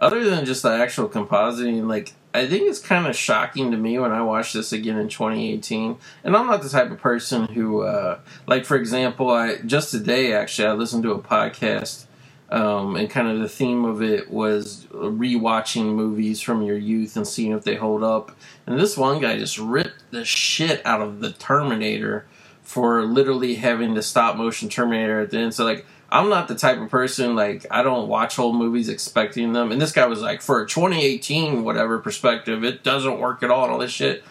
other than just the actual compositing, like, I think it's kind of shocking to me when I watch this again in 2018. And I'm not the type of person who, uh, like, for example, I just today actually I listened to a podcast um, and kind of the theme of it was rewatching movies from your youth and seeing if they hold up. And this one guy just ripped the shit out of the Terminator for literally having the stop motion Terminator at the end. So like, I'm not the type of person like I don't watch whole movies expecting them. And this guy was like, for a 2018 whatever perspective, it doesn't work at all and all this shit.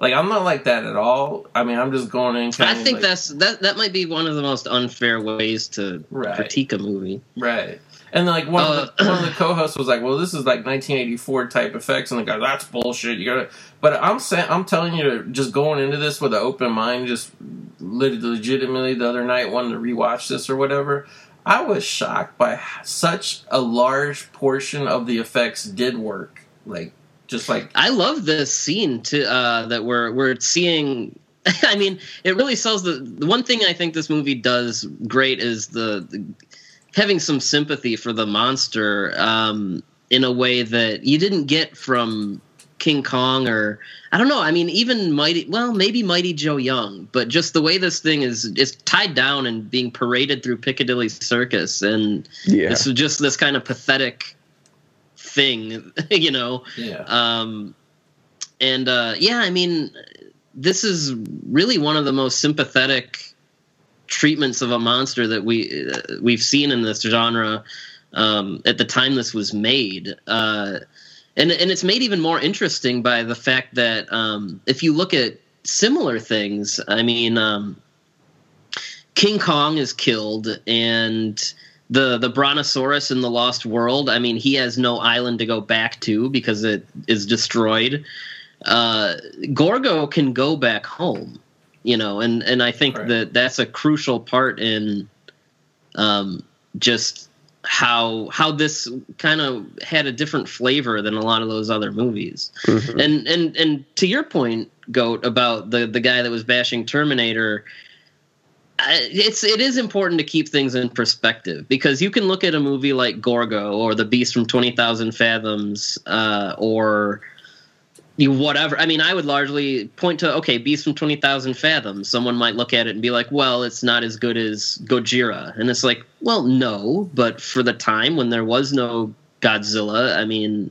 Like I'm not like that at all. I mean, I'm just going in. I think like, that's that that might be one of the most unfair ways to Right. critique a movie. Right. And like one of the, Uh, one of the co-hosts was like, "Well, this is like 1984 type effects," and the guy, "That's bullshit." You gotta. But I'm saying, I'm telling you to just going into this with an open mind. Just legitimately, the other night, wanting to rewatch this or whatever. I was shocked by such a large portion of the effects did work. Like, just like I love this scene to uh, that we're we're seeing. I mean, it really sells the, the one thing I think this movie does great is the, the having some sympathy for the monster um, in a way that you didn't get from King Kong or I don't know. I mean, even Mighty well, maybe Mighty Joe Young, but just the way this thing is is tied down and being paraded through Piccadilly Circus, and yeah this is just this kind of pathetic thing, you know. yeah, Um, and uh, yeah, I mean, this is really one of the most sympathetic treatments of a monster that we uh, we've seen in this genre um, at the time this was made. Uh, and and it's made even more interesting by the fact that um, if you look at similar things, I mean, um, King Kong is killed and the the brontosaurus in the lost world i mean he has no island to go back to because it is destroyed uh gorgo can go back home you know and and i think Right. that that's a crucial part in um just how how this kind of had a different flavor than a lot of those other movies Mhm. and and and to your point goat about the the guy that was bashing terminator I- it's it is important to keep things in perspective because you can look at a movie like Gorgo or The Beast from Twenty Thousand Fathoms uh, or you whatever. I mean, I would largely point to okay, Beast from Twenty Thousand Fathoms. Someone might look at it and be like, "Well, it's not as good as Gojira," and it's like, well, no, but for the time when there was no Godzilla, I mean,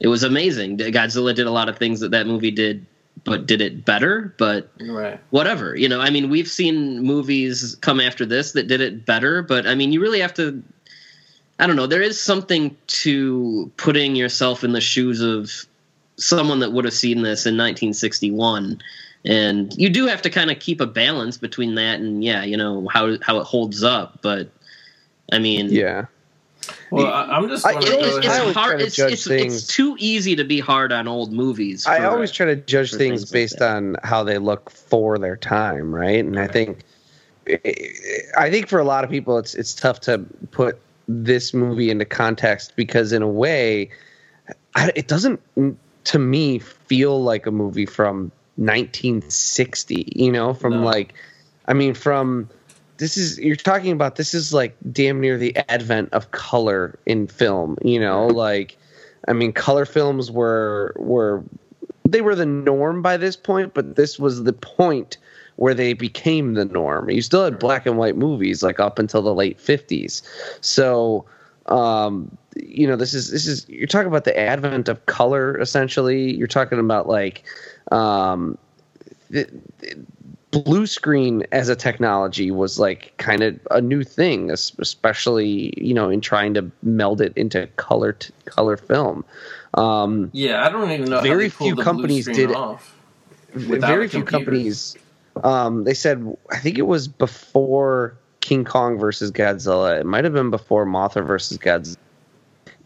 it was amazing. Godzilla did a lot of things that that movie did, but did it better. But Right. whatever you know i mean we've seen movies come after this that did it better but i mean you really have to i don't know there is something to putting yourself in the shoes of someone that would have seen this in 1961 and you do have to kind of keep a balance between that and yeah you know how how it holds up but i mean Yeah. Well, I, I'm just I- going it- to it go is- it's, I ahead. always try hard it's, it's, it's too easy to be hard on old movies I always try to judge things things based that. on how they look for their time, right? And I think, I think for a lot of people, it's it's tough to put this movie into context because in a way, I, it doesn't to me feel like a movie from 1960. You know, from No. like, I mean, from this is you're talking about this is like damn near the advent of color in film. You know, like. I mean, color films were were they were the norm by this point, but this was the point where they became the norm. You still had black and white movies like up until the late fifties. So um you know this is this is you're talking about the advent of color essentially you're talking about like um the, the blue screen as a technology was like kind of a new thing especially you know in trying to meld it into color t- color film um Yeah, I don't even know. Very few companies did it. Off. Very few companies um they said i think it was before king kong versus godzilla it might have been before mothra versus godzilla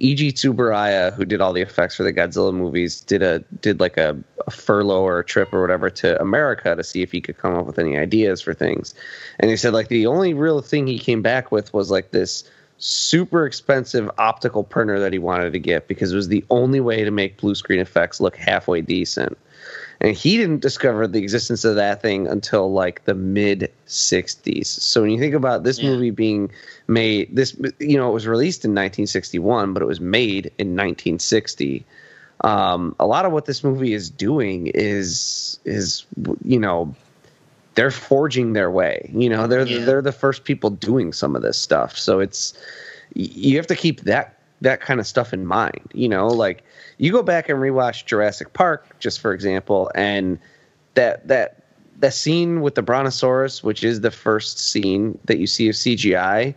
Eiji Tsuburaya, who did all the effects for the Godzilla movies, did a did like a, a furlough or a trip or whatever to America to see if he could come up with any ideas for things. And he said like the only real thing he came back with was like this super expensive optical printer that he wanted to get because it was the only way to make blue screen effects look halfway decent. And he didn't discover the existence of that thing until like the mid 60s. So when you think about this Yeah. movie being made, this, you know, it was released in 1961, but it was made in 1960. Um, a lot of what this movie is doing is, is, you know, they're forging their way. You know, they're Yeah. they're the first people doing some of this stuff. So it's you have to keep that that kind of stuff in mind. You know, like you go back and rewatch Jurassic Park, just for example, and that that that scene with the Brontosaurus, which is the first scene that you see of CGI.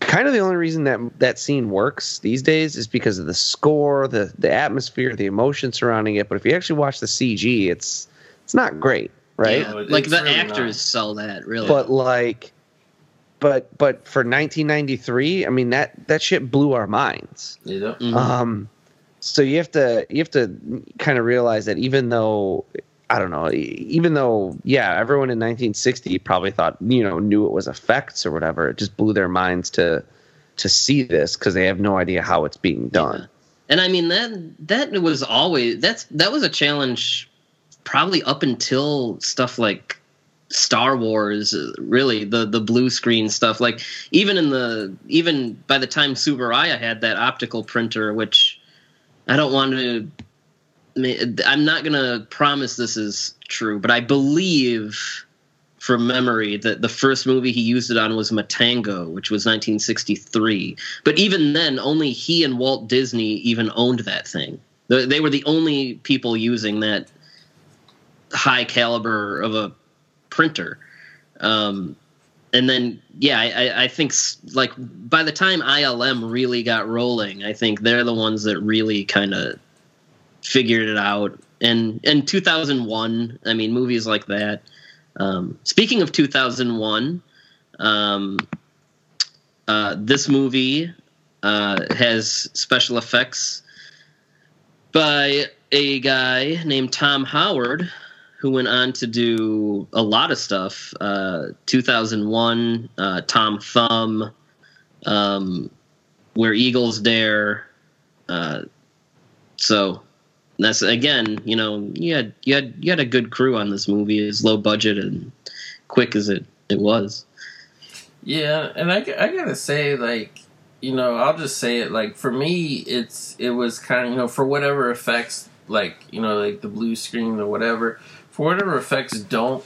Kind of the only reason that that scene works these days is because of the score, the the atmosphere, the emotion surrounding it. But if you actually watch the CG, it's it's not great, right? Yeah, like the really actors not. sell that really but like but but for 1993 i mean that that shit blew our minds You know? Mhm. um so you have to you have to kind of realize that even though i don't know even though yeah everyone in 1960 probably thought you know knew it was effects or whatever it just blew their minds to to see this because they have no idea how it's being done And I mean that that was always that's that was a challenge probably up until stuff like Star Wars really the the blue screen stuff like even in the even by the time Tsuburaya had that optical printer which I don't want to I'm not to promise this is true but I believe from memory that the first movie he used it on was Matango, which was 1963. But even then, only he and Walt Disney even owned that thing. They were the only people using that high caliber of a printer. Um, and then, yeah, I, I- think like by the time ILM really got rolling, I think they're the ones that really kind of figured it out. And in 2001, I mean, movies like that. Um, speaking of 2001, um, uh, this movie uh, has special effects by a guy named Tom Howard, who went on to do a lot of stuff. Uh, 2001, uh, Tom Thumb, um, Where Eagles Dare. Uh, so that's again, you know, you had you had you had a good crew on this movie. As low budget and quick as it it was. Yeah, and I, I gotta say, like, you know, I'll just say it. Like for me, it's it was kind of you know for whatever effects, like you know, like the blue screen or whatever, for whatever effects don't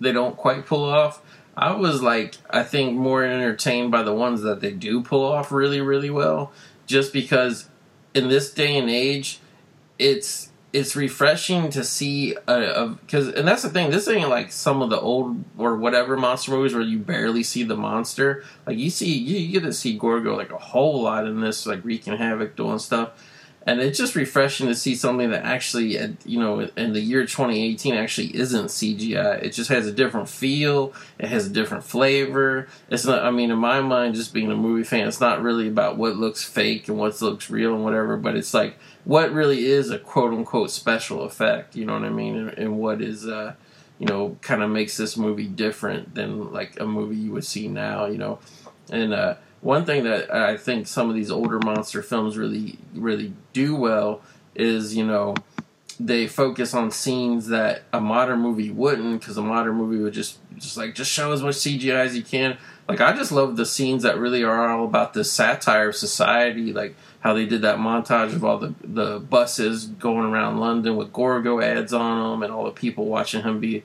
they don't quite pull off. I was like, I think more entertained by the ones that they do pull off really, really well, just because in this day and age, it's it's refreshing to see a because and that's the thing this ain't like some of the old or whatever monster movies where you barely see the monster like you see you, you get to see gorgo like a whole lot in this like wreaking havoc doing stuff and it's just refreshing to see something that actually you know in the year 2018 actually isn't cgi it just has a different feel. It has a different flavor. It's not i mean in my mind just being a movie fan it's not really about what looks fake and what looks real and whatever but it's like what really is a quote unquote special effect you know what i mean? And, and what is uh you know kind of makes this movie different than like a movie you would see now you know? And uh one thing that I think some of these older monster films really really do well is you know they focus on scenes that a modern movie wouldn't because a modern movie would just just like just show as much CGI as you can. Like I just love the scenes that really are all about the satire of society, like how they did that montage of all the the buses going around London with Gorgo ads on them and all the people watching him be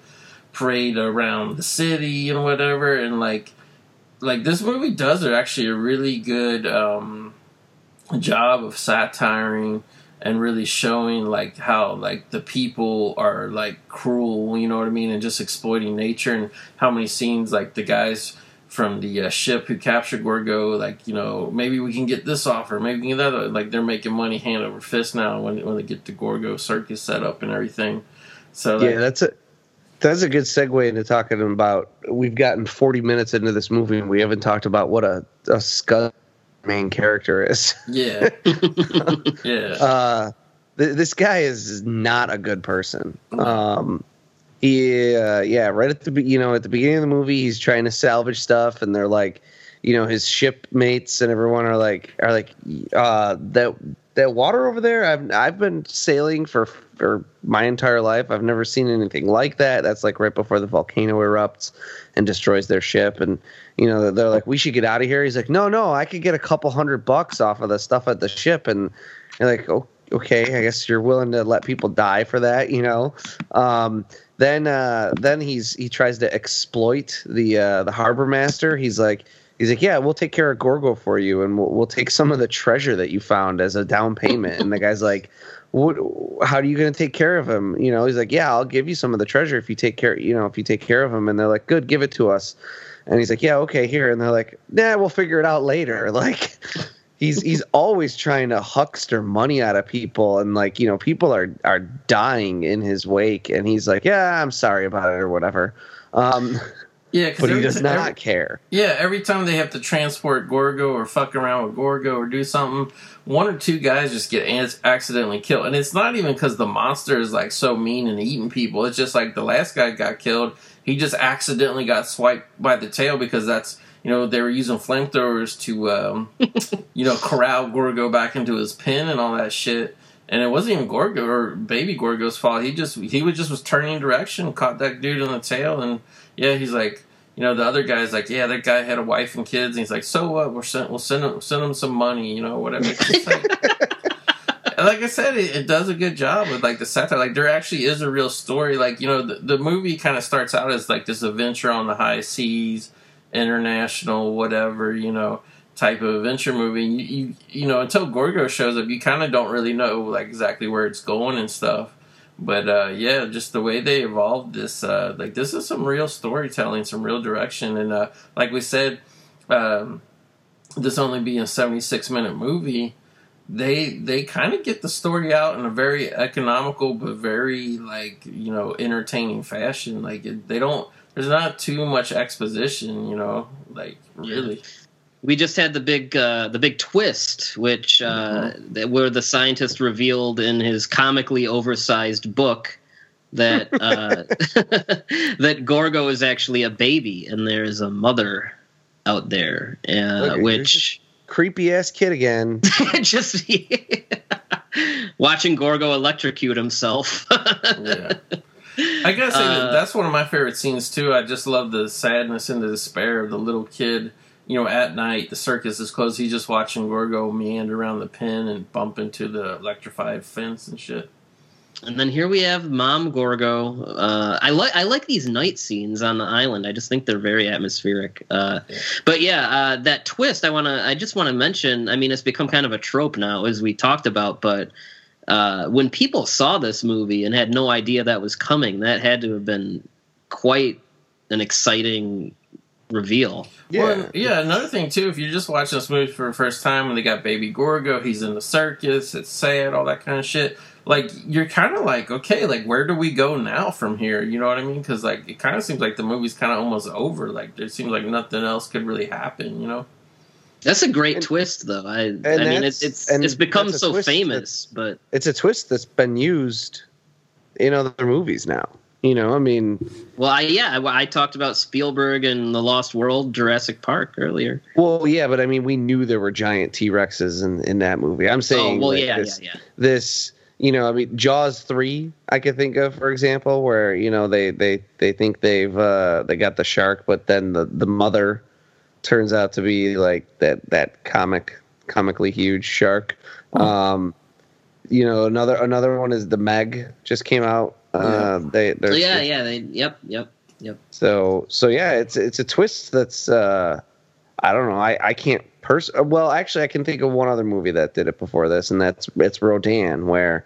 parade around the city and whatever and like like this movie does are actually a really good um, job of satiring and really showing like how like the people are like cruel, you know what I mean, and just exploiting nature and how many scenes like the guys from the uh, ship who captured Gorgo, like you know, maybe we can get this offer, maybe we can get that. Like they're making money hand over fist now when when they get the Gorgo circus set up and everything. So like, yeah, that's it that's a good segue into talking about. We've gotten 40 minutes into this movie and we haven't talked about what a, a scud main character is. Yeah. yeah. Uh, th- this guy is not a good person. Um, he, uh, yeah, right at the you know at the beginning of the movie, he's trying to salvage stuff, and they're like, you know, his shipmates and everyone are like, are like, uh, that that water over there. I've I've been sailing for for my entire life. I've never seen anything like that. That's like right before the volcano erupts and destroys their ship. And you know they're like, we should get out of here. He's like, no, no, I could get a couple hundred bucks off of the stuff at the ship. And you're like, okay, I guess you're willing to let people die for that, you know. Um, then uh, then he's he tries to exploit the uh, the harbor master. He's like he's like, yeah, we'll take care of Gorgo for you, and we'll, we'll take some of the treasure that you found as a down payment. and the guy's like, what? How are you going to take care of him? You know, he's like, yeah, I'll give you some of the treasure if you take care. You know, if you take care of him. And they're like, good, give it to us. And he's like, yeah, okay, here. And they're like, nah, we'll figure it out later. Like. He's he's always trying to huckster money out of people, and like you know, people are are dying in his wake, and he's like, "Yeah, I'm sorry about it" or whatever. Um, yeah, but he does not every, care. Yeah, every time they have to transport Gorgo or fuck around with Gorgo or do something, one or two guys just get accidentally killed, and it's not even because the monster is like so mean and eating people. It's just like the last guy got killed. He just accidentally got swiped by the tail because that's you know they were using flamethrowers to um, you know corral Gorgo back into his pen and all that shit. And it wasn't even Gorgo or baby Gorgo's fault. He just he was just was turning direction, caught that dude in the tail, and yeah, he's like, you know, the other guy's like, yeah, that guy had a wife and kids, and he's like, so what? We're send, we'll send him send him some money, you know, whatever. like I said, it, it, does a good job with like the satire. Like there actually is a real story. Like you know, the, the movie kind of starts out as like this adventure on the high seas international whatever you know type of adventure movie. You, you, you know until Gorgo shows up, you kind of don't really know like exactly where it's going and stuff. But uh, yeah, just the way they evolved this, uh, like this is some real storytelling, some real direction, and uh, like we said, um, this only being a seventy-six minute movie, they they kind of get the story out in a very economical but very like you know entertaining fashion. Like it, they don't there's not too much exposition, you know, like really. We just had the big uh, the big twist, which uh, mm-hmm. where the scientist revealed in his comically oversized book that uh, that Gorgo is actually a baby and there's a mother out there, uh, which creepy ass kid again. just watching Gorgo electrocute himself. yeah. I gotta say that Uh, that's one of my favorite scenes too. I just love the sadness and the despair of the little kid. You know, at night the circus is closed. He's just watching Gorgo meander around the pen and bump into the electrified fence and shit. And then here we have Mom Gorgo. Uh, I like I like these night scenes on the island. I just think they're very atmospheric. Uh, Yeah. But yeah, uh, that twist. I want to. I just want to mention. I mean, it's become kind of a trope now, as we talked about. But uh, when people saw this movie and had no idea that was coming, that had to have been quite an exciting reveal. Well, yeah. Another thing too, if you're just watching this movie for the first time and they got Baby Gorgo, he's in the circus, it's sad, all that kind of shit. Like you're kind of like, okay, like where do we go now from here? You know what I mean? Because like it kind of seems like the movie's kind of almost over. Like there seems like nothing else could really happen. You know? That's a great And- twist, though. I, I mean, it's it's and it's become so twist famous, but It's a twist that's been used in other movies now. You know, I mean, Well, I yeah, I, I talked about Spielberg and the Lost World, Jurassic Park earlier. well, yeah, but I mean, we knew there were giant T Rexes in, in that movie. I'm saying, Oh saying, well, like, yeah, this, yeah, yeah. this, you know, I mean, Jaws three, I could think of, for example, where you know they they they think they've uh, they got the shark, but then the the mother turns out to be like that that comic comically huge shark. Um, you know, another another one is the Meg just came out. Uh, they yeah, yeah. They, yep, yep, yep. So so yeah, it's it's a twist that's uh I don't know. I I can't pers well actually I can think of one other movie that did it before this and that's it's Rodan where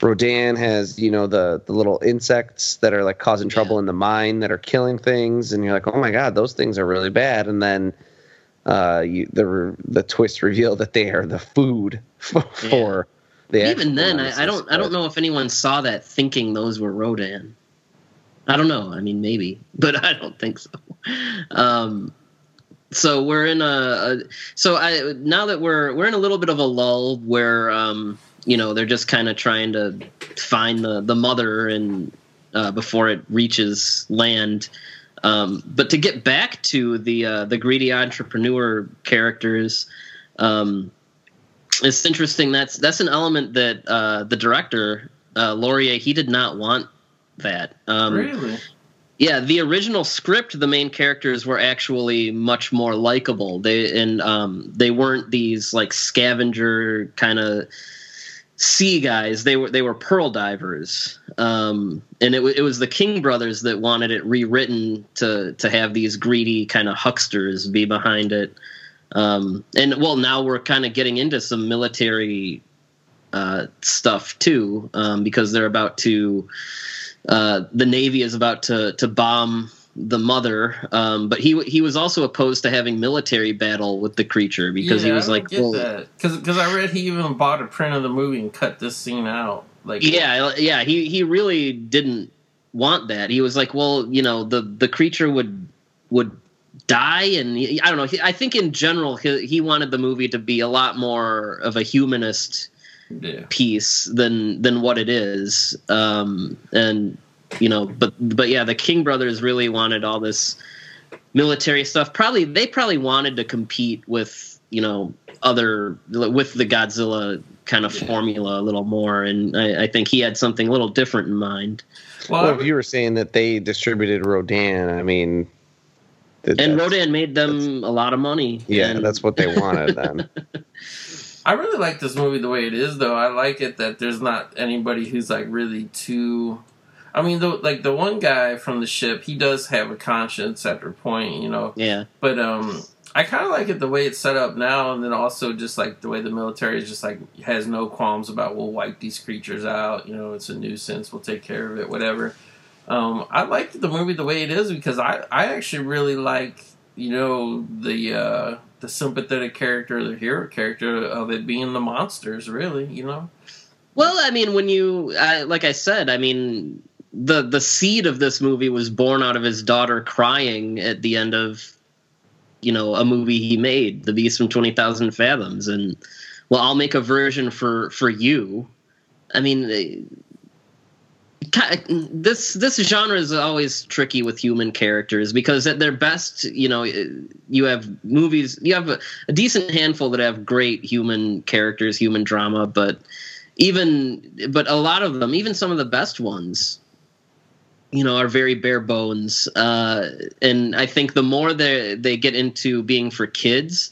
Rodan has, you know, the the little insects that are like causing trouble in the mine that are killing things and you're like, "Oh my god, those things are really bad." And then uh you the the twist reveal that they are the food for, for the Even then, I, I don't I don't know if anyone saw that thinking those were Rodan. I don't know. I mean, maybe, but I don't think so. Um, so we're in a, a so I now that we're we're in a little bit of a lull where um, you know they're just kind of trying to find the the mother and uh, before it reaches land. Um, but to get back to the uh, the greedy entrepreneur characters, um, it's interesting. That's that's an element that uh, the director uh, Lourié he did not want that. Um, really? yeah, the original script, the main characters were actually much more likable. They and um, they weren't these like scavenger kind of sea guys. They were they were pearl divers, um, and it, w- it was the King brothers that wanted it rewritten to to have these greedy kind of hucksters be behind it. Um, and well, now we're kind of getting into some military uh, stuff too, um, because they're about to uh, the Navy is about to to bomb the mother, um, but he he was also opposed to having military battle with the creature because he was like, get because I read he even bought a print of the movie and cut this scene out. Like, yeah, yeah, he he really didn't want that. He was like, well, you know, the the creature would would die, and he, I don't know. He, I think in general, he he wanted the movie to be a lot more of a humanist yeah. piece than than what it is um and you know but but yeah the king brothers really wanted all this military stuff probably they probably wanted to compete with you know other with the godzilla kind of formula a little more and I, I think he had something a little different in mind Well, Well, if you were saying that they distributed Rodan, I mean, th- and that's- rodan made them a lot of money Yeah, and- that's what they wanted then. I really like this movie the way it is, though. I like it that there's not anybody who's like really too. I mean, the, like the one guy from the ship, he does have a conscience at a point, you know. yeah But um, I kind of like it the way it's set up now, and then also just like the way the military is just like has no qualms about we'll wipe these creatures out. You know, it's a nuisance. We'll take care of it. Whatever. Um, I like the movie the way it is because I I actually really like you know the uh, the sympathetic character, the hero character of it being the monsters. Really, you know. Well, I mean, when you like I said, I mean, the the seed of this movie was born out of his daughter crying at the end of you know a movie he made, The Beast from Twenty Thousand Fathoms, and well, I'll make a version for for you. I mean. This this genre is always tricky with human characters because at their best, you know, you have movies, you have a, a decent handful that have great human characters, human drama, but even but a lot of them even some of the best ones you know are very bare bones. Uh, and i think the more they they get into being for kids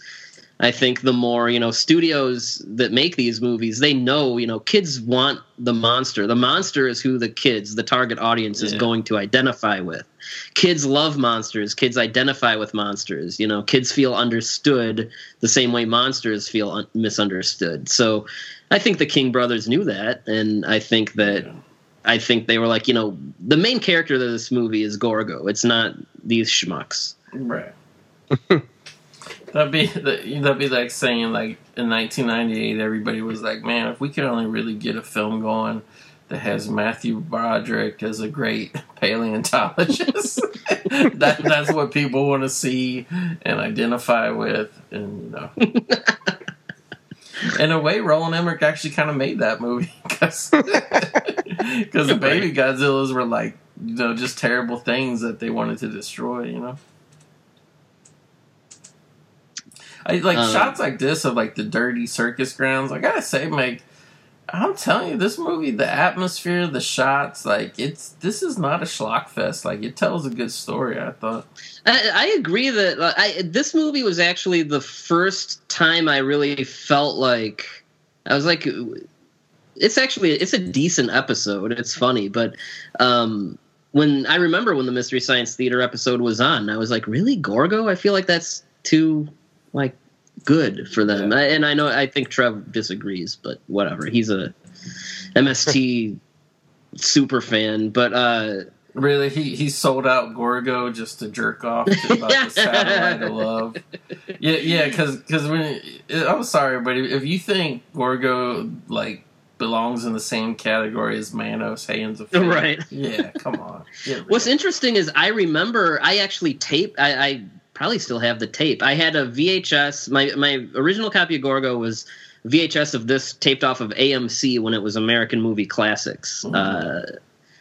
i think the more you know studios that make these movies they know you know kids want the monster the monster is who the kids the target audience is Yeah. going to identify with kids love monsters kids identify with monsters you know kids feel understood the same way monsters feel un- misunderstood so i think the king brothers knew that and i think that Yeah. I think they were like, you know, the main character of this movie is Gorgo. It's not these schmucks. Right. that'd be that'd be like saying like in 1998, everybody was like, "Man, if we could only really get a film going that has Matthew Broderick as a great paleontologist, that that's what people want to see and identify with." And you uh, know, in a way, Roland Emmerich actually kind of made that movie because because the baby Godzillas were like you know just terrible things that they wanted to destroy. You know. I like Um, shots like this of like the dirty circus grounds. I gotta say, Meg, I'm telling you, this movie, the atmosphere, the shots, like it's this is not a schlock fest. Like it tells a good story. I thought. I, I agree that uh, I, this movie was actually the first time I really felt like I was like, it's actually it's a decent episode. It's funny, but um, when I remember when the Mystery Science Theater episode was on, I was like, really Gorgo? I feel like that's too like good for them. Yeah. I, and I know I think Trev disagrees, but whatever. He's a MST super fan, but uh, Really, he he sold out Gorgo just to jerk off to about the satellite of love. Yeah, yeah, because because when I'm sorry, but if you think Gorgo like belongs in the same category as Manos, Hands of Fate, Right. Yeah, come on. What's interesting is I remember I actually taped. I, I probably still have the tape. I had a VHS. My my original copy of Gorgo was VHS of this taped off of AMC when it was American Movie Classics. Mhm. Uh,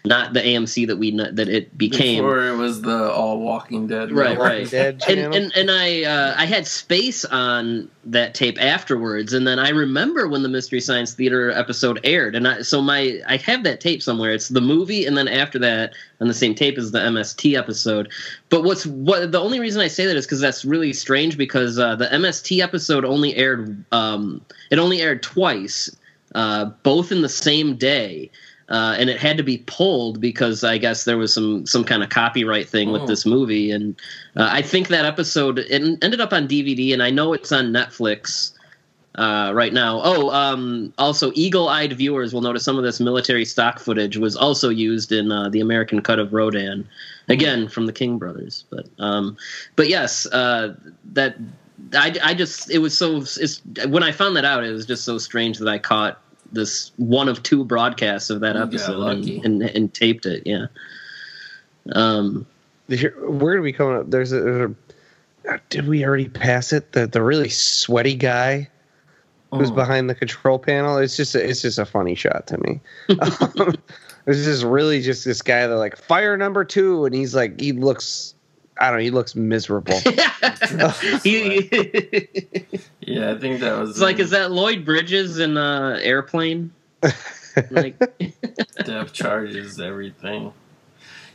not the AMC that we kn- that it became. Before it was the All Walking Dead. Right, movie. right. Dead and and and I uh, I had space on that tape afterwards, and then I remember when the Mystery Science Theater episode aired, and I so my I have that tape somewhere. It's the movie, and then after that, on the same tape is the MST episode. But what's what the only reason I say that is because that's really strange because uh, the MST episode only aired um, it only aired twice, uh, both in the same day. Uh, and it had to be pulled because I guess there was some some kind of copyright thing with Oh. this movie, and uh, I think that episode it ended up on DVD, and I know it's on Netflix uh, right now. Oh, um, also, eagle-eyed viewers will notice some of this military stock footage was also used in uh, the American cut of Rodan, again from the King brothers. But um, but yes, uh, that I, I just it was so it's when I found that out, it was just so strange that I caught this one of two broadcasts of that You got episode and, and, and taped it. Yeah. Um. Here- We're gonna coming up. There's a, there's a. uh, Did we already pass it? The the really sweaty guy who's Mm. behind the control panel. It's just a, it's just a funny shot to me. um, it's just really just this guy that like fire number two, and he's like he looks. I don't know. He looks miserable. he, Yeah, I think that was it's like, is that Lloyd Bridges in uh, Airplane? Like, depth charges everything.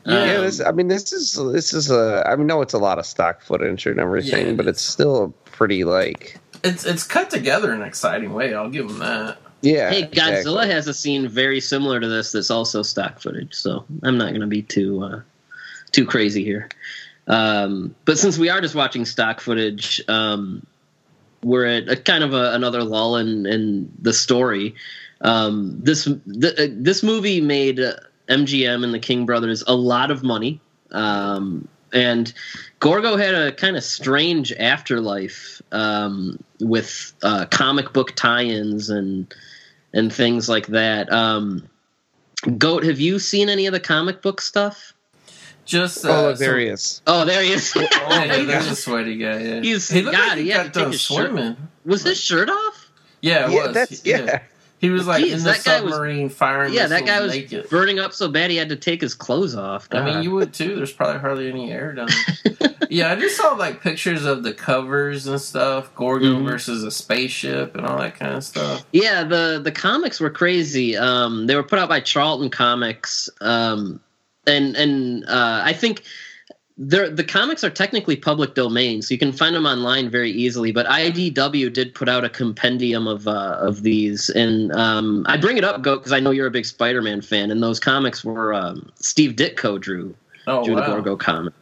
yeah, Um, this. I mean, this is this is a. I mean, no, it's a lot of stock footage and everything, Yeah, but it's still pretty like. It's it's cut together in an exciting way. I'll give him that. Yeah. hey, Godzilla exactly. has a scene very similar to this that's also stock footage, so I'm not going to be too uh, too crazy here. Um, but since we are just watching stock footage, um, we're at a kind of a, another lull in, in the story. Um, this th- uh, this movie made MGM and the King brothers a lot of money, um, and Gorgo had a kind of strange afterlife um, with uh, comic book tie-ins and and things like that. Um, Goat, have you seen any of the comic book stuff? Just uh, Oh, look, so- there he is. Oh, there he is. Oh, yeah, there's a sweaty guy. Yeah. He's- he looked God, like he he had got to take done his shirt- swimming. Was his shirt off? Yeah, it yeah, was. that's yeah. He was like Jeez, in the that guy was- submarine firing. Yeah, that guy was naked. burning up so bad he had to take his clothes off. I mean, you would too. There's probably hardly any air down there. yeah, I just saw like pictures of the covers and stuff. Gorgo Mhm. versus a spaceship and all that kind of stuff. Yeah, the the comics were crazy. Um, they were put out by Charlton Comics, um, and and uh, I think the comics are technically public domain, so you can find them online very easily. But IDW did put out a compendium of uh, of these, and um, I bring it up, Goat, because I know you're a big Spider-Man fan, and those comics were um, Steve Ditko drew Oh drew the. Gorgo comic.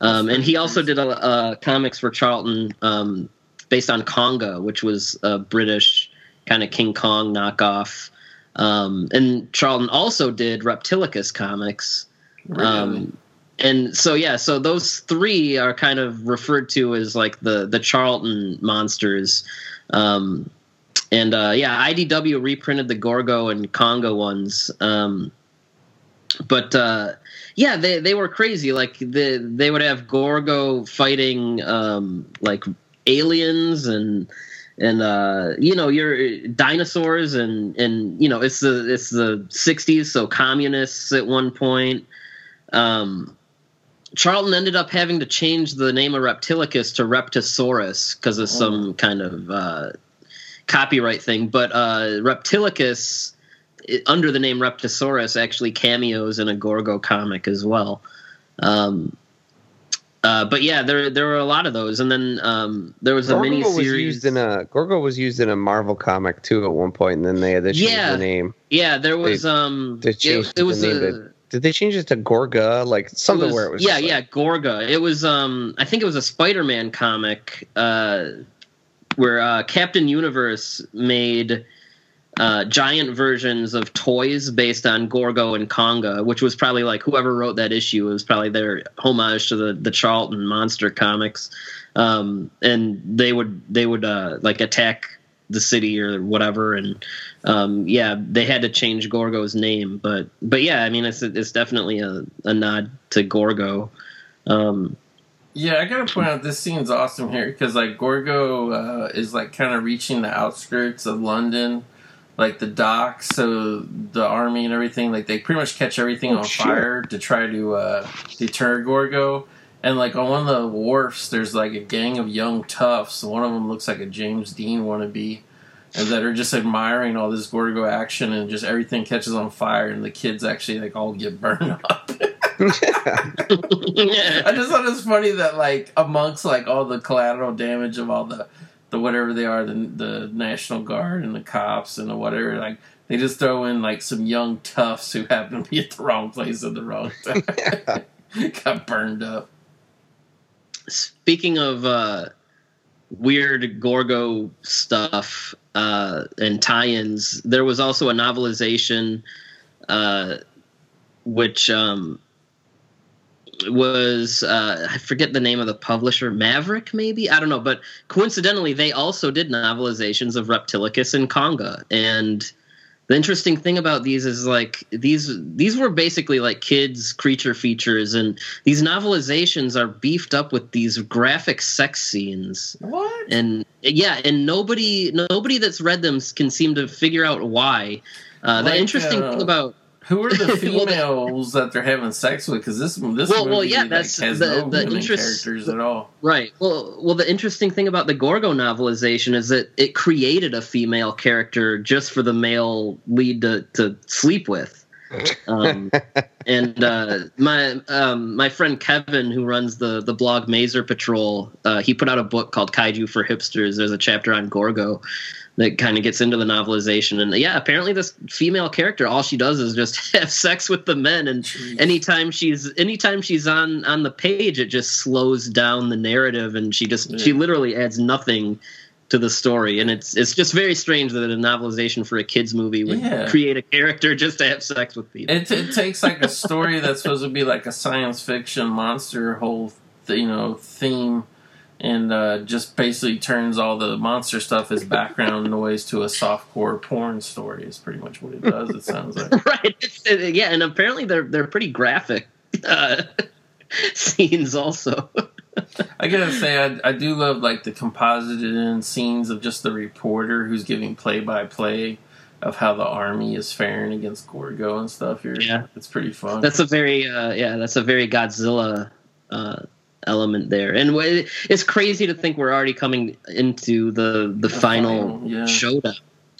Um, and he also did a, uh, comics for Charlton um, based on Konga, which was a British kind of King Kong knockoff. Um, and Charlton also did Reptilicus comics. Really? Um, and so yeah, so those three are kind of referred to as like the the Charlton monsters. Um, and uh, yeah, IDW reprinted the Gorgo and Konga ones. Um, but uh, yeah, they they were crazy. Like the they would have Gorgo fighting um, like aliens and and uh, you know your dinosaurs and and you know it's the it's the 60s, so communists at one point. Um, Charlton ended up having to change the name of Reptilicus to Reptosaurus because of some kind of uh, copyright thing. But uh, Reptilicus, under the name Reptosaurus, actually cameos in a Gorgo comic as well. Um, uh, but yeah, there there were a lot of those, and then um, there was a Gorgo mini was series. used in a Gorgo was used in a Marvel comic too at one point, and then they had to change Yeah. the name. yeah, there was um, they changed it was the name a, Did they change it to Gorga? Like something was- where it was yeah just like- yeah gorga it was um i think it was a spider-man comic uh where uh captain universe made uh giant versions of toys based on gorgo and Konga which was probably like whoever wrote that issue was probably their homage to the the charlton monster comics. Um and they would they would uh like attack the city or whatever. And um yeah they had to change gorgo's name. But but yeah i mean it's it's definitely a, a nod to gorgo. Um Yeah, I gotta point out this scene's awesome here because like Gorgo uh, is like kind of reaching the outskirts of London, like the docks, so the army and everything. Like they pretty much catch everything Oh, on shit. fire to try to uh, deter Gorgo. And like on one of the wharfs, there's like a gang of young toughs. One of them looks like a James Dean wannabe, and that are just admiring all this Gorgo action, and just everything catches on fire, and the kids actually like all get burned up. I just thought it was funny that like amongst like all the collateral damage of all the the whatever they are, the the National Guard and the cops and the whatever, like they just throw in like some young toughs who happen to be at the wrong place at the wrong time. Got burned up. speaking of uh weird gorgo stuff uh and tie-ins there was also a novelization uh which um was uh i forget the name of the publisher maverick maybe? I don't know but coincidentally they also did novelizations of reptilicus and Konga. And the interesting thing about these is like these these were basically like kids creature features and these novelizations are beefed up with these graphic sex scenes. What? and yeah and nobody nobody that's read them can seem to figure out why. Uh, the Like, interesting uh, thing about Who are the females that they're having sex with? Because this this Well, movie well, yeah, like, that's has the- no the women interest- characters at all. Right. Well, well, the interesting thing about the Gorgo novelization is that it created a female character just for the male lead to, to sleep with. Um, and uh, my um, my friend Kevin, who runs the the blog Maser Patrol, uh, he put out a book called Kaiju for Hipsters. There's a chapter on Gorgo that kind of gets into the novelization. And yeah, apparently this female character, all she does is just have sex with the men, and Jeez. anytime she's anytime she's on on the page it just slows down the narrative and she just she literally adds nothing to the story and it's it's just very strange that a novelization for a kids movie would Yeah. create a character just to have sex with people It, it takes like a story that's supposed to be like a science fiction monster whole th- you know theme, and uh, just basically turns all the monster stuff as background noise to a softcore porn story. Is pretty much what it does. It sounds like. right it- yeah and apparently they're they're pretty graphic uh, scenes also I gotta say, I, I do love like the composited in scenes of just the reporter who's giving play by play of how the army is faring against Gorgo and stuff. Here, Yeah. it's pretty fun. that's a very uh, yeah that's a very godzilla uh, element there and it's crazy to think we're already coming into the the, The final final, yeah. showdown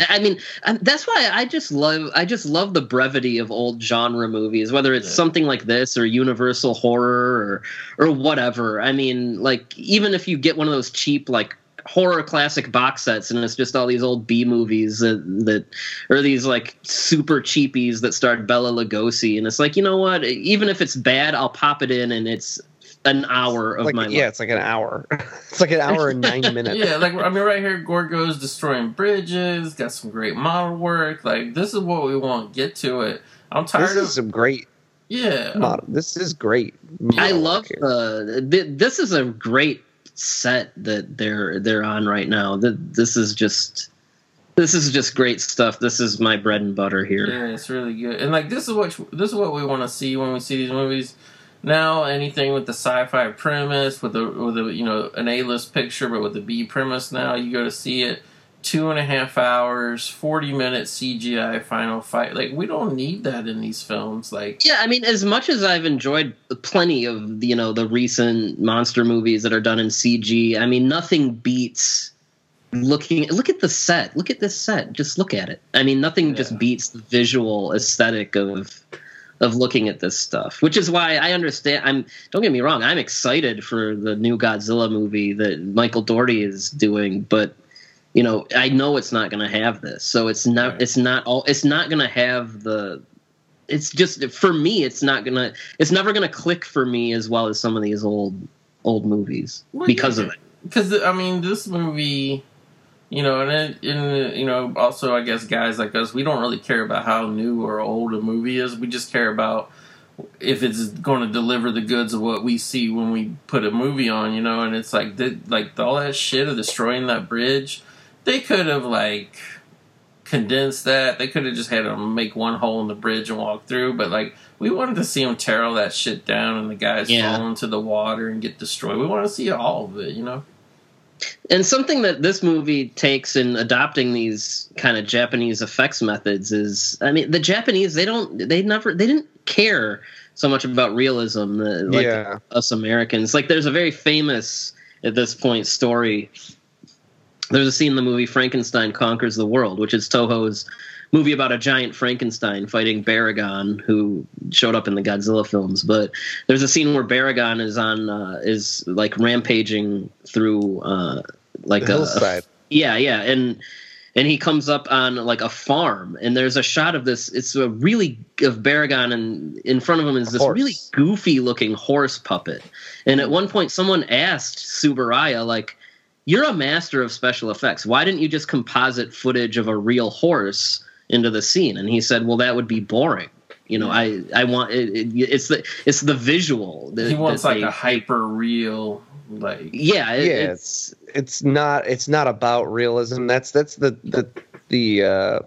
I mean, um, that's why I just love I just love the brevity of old genre movies, whether it's Yeah. something like this or Universal horror or or whatever. I mean, like even if you get one of those cheap like horror classic box sets and it's just all these old B movies that, that or these like super cheapies that starred Bela Lugosi and it's like, you know what, even if it's bad, I'll pop it in and it's an hour of like my yeah, life. it's like an hour. it's like an hour and nine minutes. Yeah, like I mean, right here, Gorgo's destroying bridges. Got some great model work. Like this is what we want. To get to it. I'm This tired is of some great yeah. model. This is great. I love work here. the. th- This is a great set that they're they're on right now. Th- This is just this is just great stuff. This is my bread and butter here. Yeah, it's really good. And like this is what this is what we want to see when we see these movies. Now anything with the sci-fi premise, with a with a you know an A-list picture, but with a B premise. Now you go to see it. Two and a half hours, forty minute CGI final fight. Like we don't need that in these films. Like Yeah, I mean, as much as I've enjoyed plenty of you know the recent monster movies that are done in CG, I mean, nothing beats looking. Look at the set. Look at this set. Just look at it. I mean, nothing Yeah. just beats the visual aesthetic of of looking at this stuff. Which is why I understand. I'm. Don't get me wrong. I'm excited for the new Godzilla movie that Michael Dougherty is doing, but. You know, I know it's not going to have this, so it's not. Right. It's not all. It's not going to have the it's just for me it's not gonna it's never gonna click for me as well as some of these old old movies Well, because yeah. of it because I mean, this movie, you know, and it, and you know, also I guess guys like us, we don't really care about how new or old a movie is. We just care about if it's going to deliver the goods of what we see when we put a movie on, you know. And it's like, the, like all that shit of destroying that bridge, they could have like condensed that. They could have just had them make one hole in the bridge and walk through. But like, we wanted to see them tear all that shit down and the guys Yeah. fall into the water and get destroyed. We want to see all of it, you know. And something that this movie takes in adopting these kind of japanese effects methods is i mean the japanese they don't they never they didn't care so much about realism uh, like yeah. us Americans. Like there's a very famous at this point story. There's a scene in the movie Frankenstein Conquers the World, which is Toho's movie about a giant Frankenstein fighting Baragon, who showed up in the Godzilla films. But there's a scene where Baragon is on uh, is like rampaging through uh, like The a, hillside. yeah, yeah, and and he comes up on like a farm, and there's a shot of this. It's a really of Baragon, and in front of him is this Horse. really goofy looking horse puppet. And at one point, someone asked Tsuburaya, like, "You're a master of special effects. Why didn't you just composite footage of a real horse into the scene?" And he said, "Well, that would be boring." You know, I I want it, it, it's the it's the visual. That, He wants that like they- a hyper real, like yeah, it- Yeah, it's it's not it's not about realism that's that's the the the uh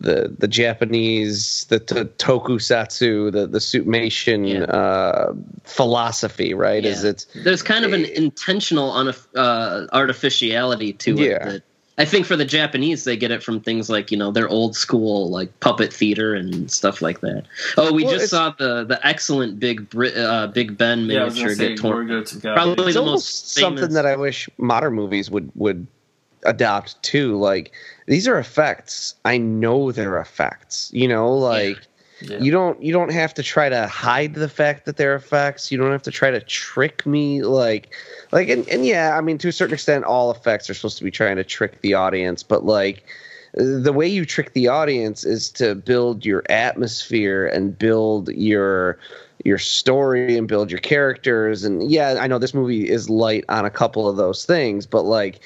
the the japanese the to, tokusatsu the the suitmation Yeah. uh philosophy right is Yeah. it's there's kind of an intentional unaf- uh, artificiality to it Yeah. that I think for the Japanese they get it from things like you know their old school like puppet theater and stuff like that. Oh, we Well, just saw the the excellent Big Brit, uh, Big Ben yeah, I miniature gonna say get torn. Gorgo Tsukade. Probably it's the almost most something that i wish modern movies would would adopt too like these are effects i know they're effects you know like Yeah. you don't you don't have to try to hide the fact that they're effects you don't have to try to trick me like like and, and yeah i mean to a certain extent all effects are supposed to be trying to trick the audience but like the way you trick the audience is to build your atmosphere and build your your story and build your characters. And yeah i know this movie is light on a couple of those things but like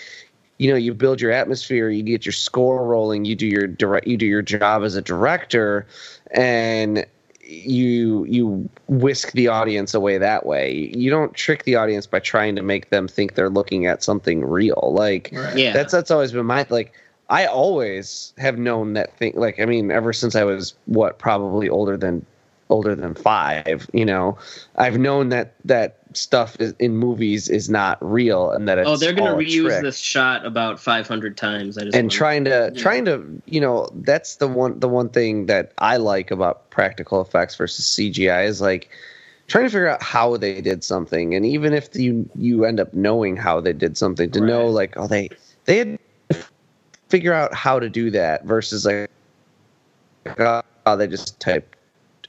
you know you build your atmosphere you get your score rolling you do your direct you do your job as a director and you you whisk the audience away that way. You don't trick the audience by trying to make them think they're looking at something real. Like Right. Yeah, that's that's always been my like i always have known that thing like i mean ever since i was what probably older than older than five you know i've known that that stuff is, in movies is not real and that it's oh, they're gonna reuse trick this shot about 500 times. I just and trying to Yeah. trying to you know that's the one the one thing that I like about practical effects versus CGI is like trying to figure out how they did something and even if you you end up knowing how they did something to know like oh they they had figure out how to do that versus like uh, they just typed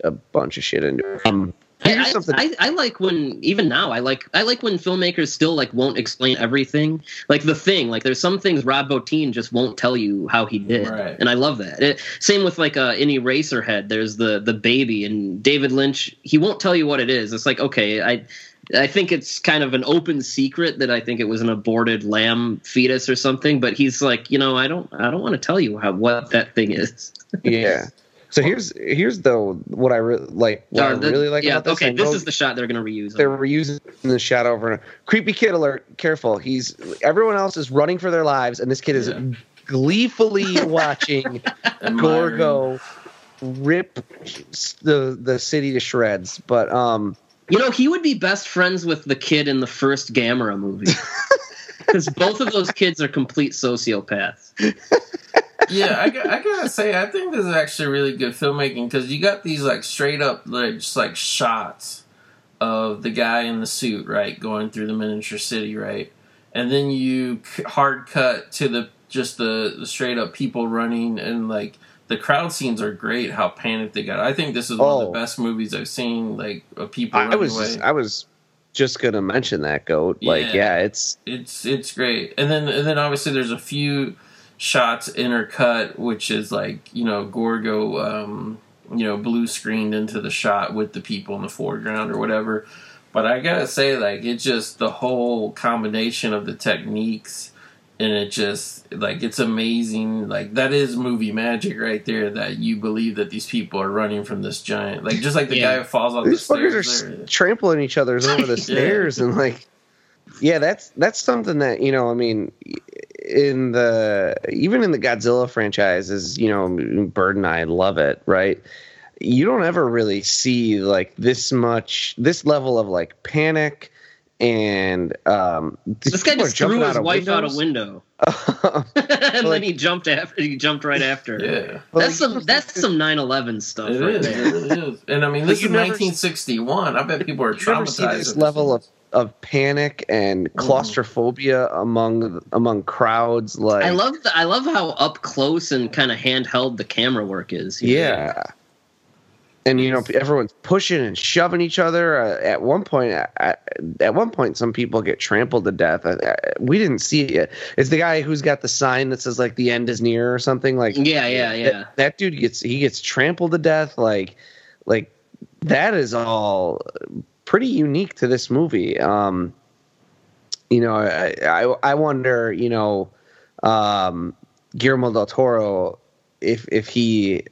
a bunch of shit into it. Um, I, I, I, I like when even now I like I like when filmmakers still like won't explain everything like the thing like there's some things Rob Bottin just won't tell you how he did Right. and I love that it, same with like uh, in Eraserhead there's the the baby and David Lynch he won't tell you what it is it's like okay I I think it's kind of an open secret that I think it was an aborted lamb fetus or something but he's like you know I don't I don't want to tell you how what that thing is yeah. So here's here's though what I re- like what I Or the- really like yeah about this. okay I this is the shot they're gonna reuse they're reusing the shot over and creepy kid alert. Careful, he's everyone else is running for their lives, and this kid is Yeah. gleefully watching Gorgo rip the the city to shreds. But um, You know, he would be best friends with the kid in the first Gamera movie. Because both of those kids are complete sociopaths. yeah, I, I gotta say, I think this is actually really good filmmaking because you got these like straight up, like just like shots of the guy in the suit, right, going through the miniature city, right, and then you hard cut to the just the, the straight up people running and like the crowd scenes are great. How panicked they got! I think this is one of Oh. the best movies I've seen, like of people I running was away. just, I was just gonna mention that goat. Like, Yeah. yeah, it's it's it's great and then and then obviously there's a few shots intercut which is like you know gorgo um you know blue screened into the shot with the people in the foreground or whatever but i gotta say like it just the whole combination of the techniques and it just like it's amazing like that is movie magic right there that you believe that these people are running from this giant like just like the Yeah. guy who falls off these the fuckers are stairs s- there. trampling each other over the stairs and like yeah that's that's something that you know i mean in the even in the godzilla franchises you know Byrd and i love it right you don't ever really see like this much this level of like panic and um This guy just threw his of wife out a window, and Like- then he jumped after. He jumped right after. yeah That's some. That's some 9/11 stuff It right is. there. It. And I mean, this you is never- 1961. I bet people are you never see traumatized. this level of of panic and claustrophobia among among crowds like I love. The, I love how up close and kind of handheld the camera work is. Yeah. And you know everyone's pushing and shoving each other. Uh, at one point, at, at one point, some people get trampled to death. Uh, uh, we didn't see it yet. It's the guy who's got the sign that says like "the end is near" or something. Like Yeah, yeah, yeah. that, that dude gets he gets trampled to death. Like, like that is all pretty unique to this movie. Um, you know, I I, I wonder, you know, um, Guillermo del Toro, if if he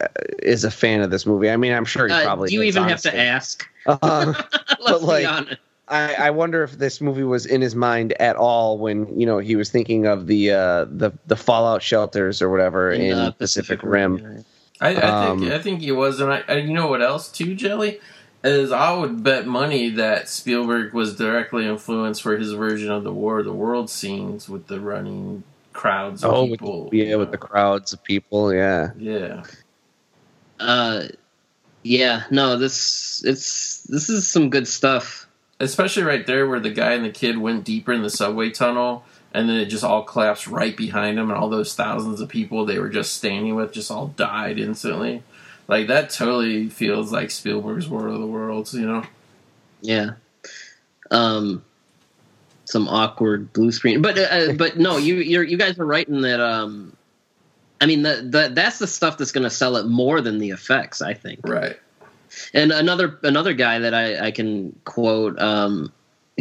uh, is a fan of this movie. I mean, I'm sure he Uh, probably. do you is, even have to ask? Um, Let's like, be honest. I, I wonder if this movie was in his mind at all when you know he was thinking of the uh, the the fallout shelters or whatever in, uh, Pacific Rim. yeah. I, I think Um, I think he was, and I, I you know what else too, Jelli, is I would bet money that Spielberg was directly influenced for his version of the War of the World scenes with the running crowds of Oh, with, people. yeah, with the crowds of people. Yeah, yeah. Uh, yeah. No, this it's this is some good stuff. Especially right there where the guy and the kid went deeper in the subway tunnel, and then it just all collapsed right behind him, and all those thousands of people they were just standing with just all died instantly. Like that totally feels like Spielberg's War of the Worlds, you know? Yeah. Um, some awkward blue screen, but uh, but no, you you're, you guys are right in that. Um, I mean that that that's the stuff that's going to sell it more than the effects. I think. Right. And another another guy that I, I can quote, um,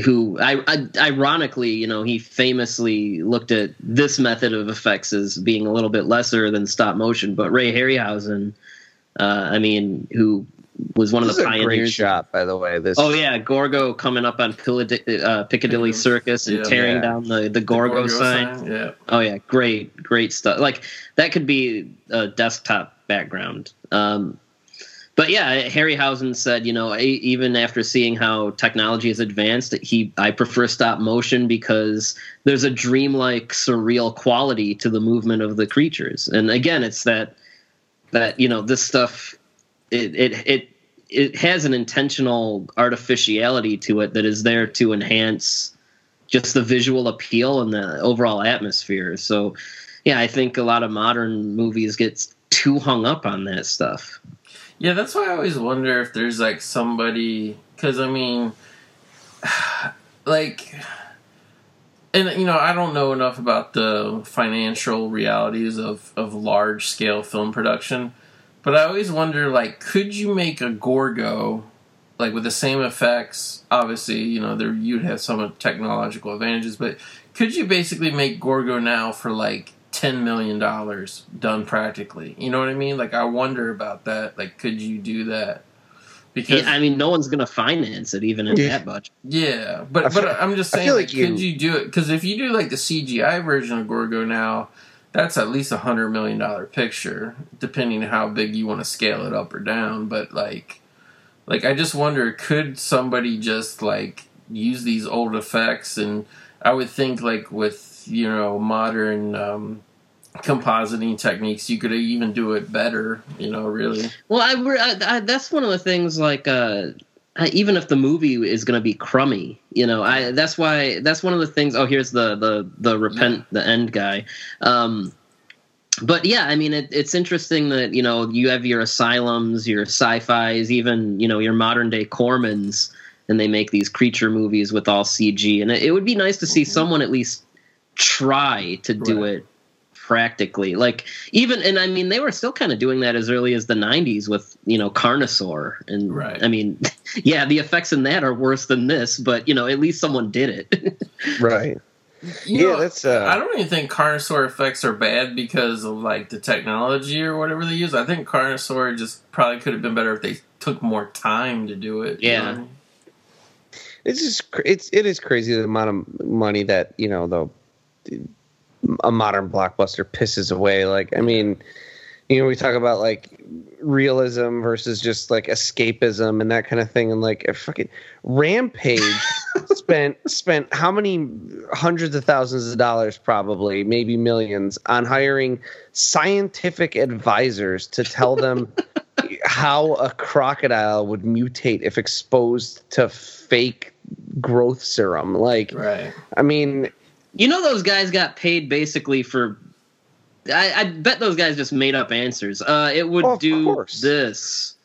who I, I ironically, you know, he famously looked at this method of effects as being a little bit lesser than stop motion. But Ray Harryhausen, uh, I mean, who was one this of the a great pioneers. shot, by the way. This. Oh yeah, Gorgo coming up on Piccadilly, uh, Piccadilly Circus and Yeah. tearing Yeah. down the, the The Gorgo, sign. Yeah. Oh yeah, great, great stuff. Like that could be a desktop background. Um, but yeah, Harryhausen said, you know, even after seeing how technology has advanced, he I prefer stop motion because there's a dreamlike, surreal quality to the movement of the creatures. And again, it's that that you know this stuff, it it it it has an intentional artificiality to it that is there to enhance just the visual appeal and the overall atmosphere. So, yeah, I think a lot of modern movies get too hung up on that stuff. Yeah, that's why I always wonder if there's like somebody because I mean, like, and you know, I don't know enough about the financial realities of of large scale film production, but I always wonder like, could you make a Gorgo like with the same effects? Obviously, you know, there you'd have some technological advantages, but could you basically make Gorgo now for like ten million dollars done practically? You know what I mean? Like, I wonder about that. Like, could you do that? Because Yeah, I mean, no one's going to finance it even in Yeah. that budget. yeah, but I feel- but I'm just saying, like, like you- could you do it? Because if you do like the CGI version of Gorgo now, that's at least a hundred million dollar picture, depending on how big you want to scale it up or down. But like, like I just wonder, could somebody just like use these old effects? And I would think like with you know modern um, compositing techniques, you could even do it better. You know, really. Well, i, I, I that's one of the things. Like, uh, even if the movie is going to be crummy, you know, I that's why that's one of the things. Oh, here's the the the repent the end guy. Um, but yeah, I mean, it, it's interesting that you know you have your asylums, your sci-fi's, even you know your modern day Cormans, and they make these creature movies with all CG. And it, it would be nice to see someone at least try to do Right. it practically like even and i mean they were still kind of doing that as early as the 90s with you know carnosaur and Right. i mean yeah the effects in that are worse than this but you know at least someone did it Right. You Yeah, know, that's, uh, I don't even think Carnosaur effects are bad because of like the technology or whatever they use. I think Carnosaur just probably could have been better if they took more time to do it. you Yeah. know what I mean? It's just it's it is crazy the amount of money that you know the a modern blockbuster pisses away. Like I mean, you know, we talk about like realism versus just like escapism and that kind of thing, and like a fucking Rampage spent spent how many hundreds of thousands of dollars, probably maybe millions, on hiring scientific advisors to tell them how a crocodile would mutate if exposed to fake growth serum. Like, Right. I mean, you know those guys got paid basically for I, I bet those guys just made up answers uh it would Oh, do course. this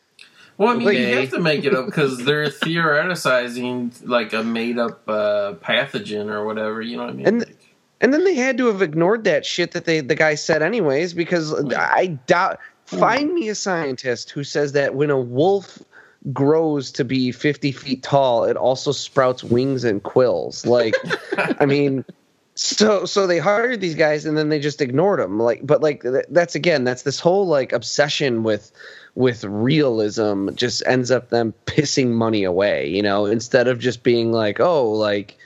Well, I mean, you have to make it up because they're theoreticizing like a made up uh, pathogen or whatever. You know what I mean? And- Like, and then they had to have ignored that shit that they the guy said anyways because I doubt. Find me a scientist who says that when a wolf grows to be 50 feet tall, it also sprouts wings and quills. Like, I mean, so so they hired these guys and then they just ignored them. Like, but like th- that's again, that's this whole like obsession with with realism just ends up them pissing money away. You know, instead of just being like, oh, like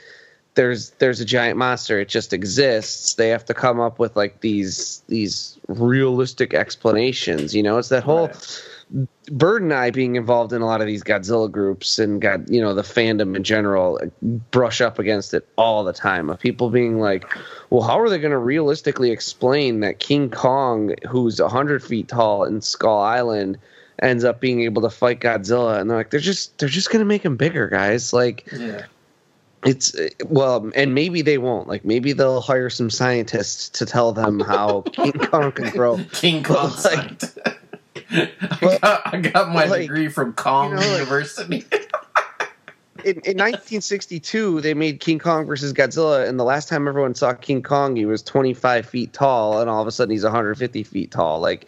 there's there's a giant monster it just exists they have to come up with like these these realistic explanations you know it's that whole Byrd and i being involved in a lot of these godzilla groups and got you know the fandom in general brush up against it all the time of people being like well how are they going to realistically explain that king kong who's 100 feet tall in skull island ends up being able to fight godzilla and they're like they're just they're just going to make him bigger guys like yeah. it's well, and maybe they won't. Like maybe they'll hire some scientists to tell them how King Kong can grow. King Kong. But, like-. I, got, I got my like, degree from Kong you know, like- University. In, in 1962, they made King Kong versus Godzilla, and the last time everyone saw King Kong, he was 25 feet tall, and all of a sudden he's 150 feet tall. Like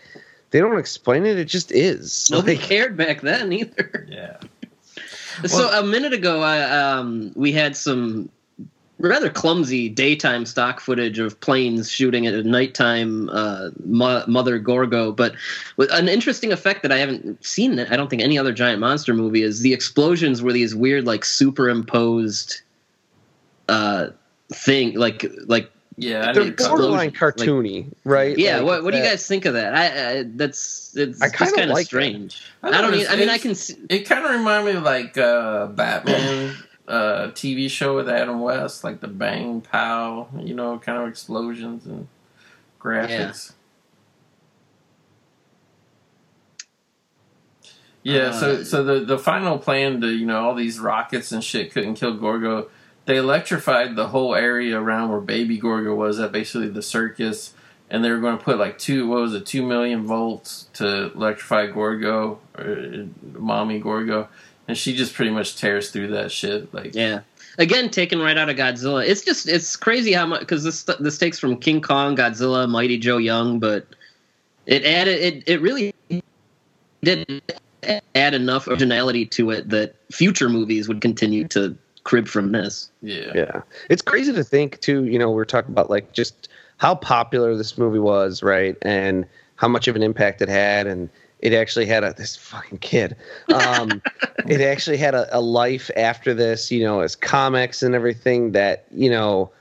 they don't explain it; it just is. nobody Like, cared back then either yeah. so Well- a minute ago, I, um, we had some rather clumsy daytime stock footage of planes shooting at a nighttime uh, Mo- Mother Gorgo. But an interesting effect that I haven't seen, I don't think any other giant monster movie is the explosions were these weird, like superimposed uh, thing, like like Yeah. They're need borderline explosion, cartoony, right? yeah. Like, what what do you guys think of that? I, I that's it's I kinda kind of like that. strange. I I, don't. know, Even, I mean, I can. See, It kind of reminded me of like uh, Batman uh, TV show with Adam West, like the bang pow, you know, kind of explosions and graphics. Yeah, so Uh, so the the final plan to you know all these rockets and shit couldn't kill Gorgo. They electrified the whole area around where Baby Gorgo was at basically the circus, and they were going to put like two what was it two million volts to electrify Gorgo or mommy Gorgo, and she just pretty much tears through that shit. Like Yeah. Again, taken right out of Godzilla. It's just it's crazy how much because this this takes from King Kong, Godzilla, Mighty Joe Young, but it added it it really did add enough originality to it that future movies would continue to crib from this. yeah, Yeah. It's crazy to think too, you know, we're talking about like just how popular this movie was, right? And how much of an impact it had and it actually had a this fucking kid. Um it actually had a, a life after this, you know, as comics and everything that, you know,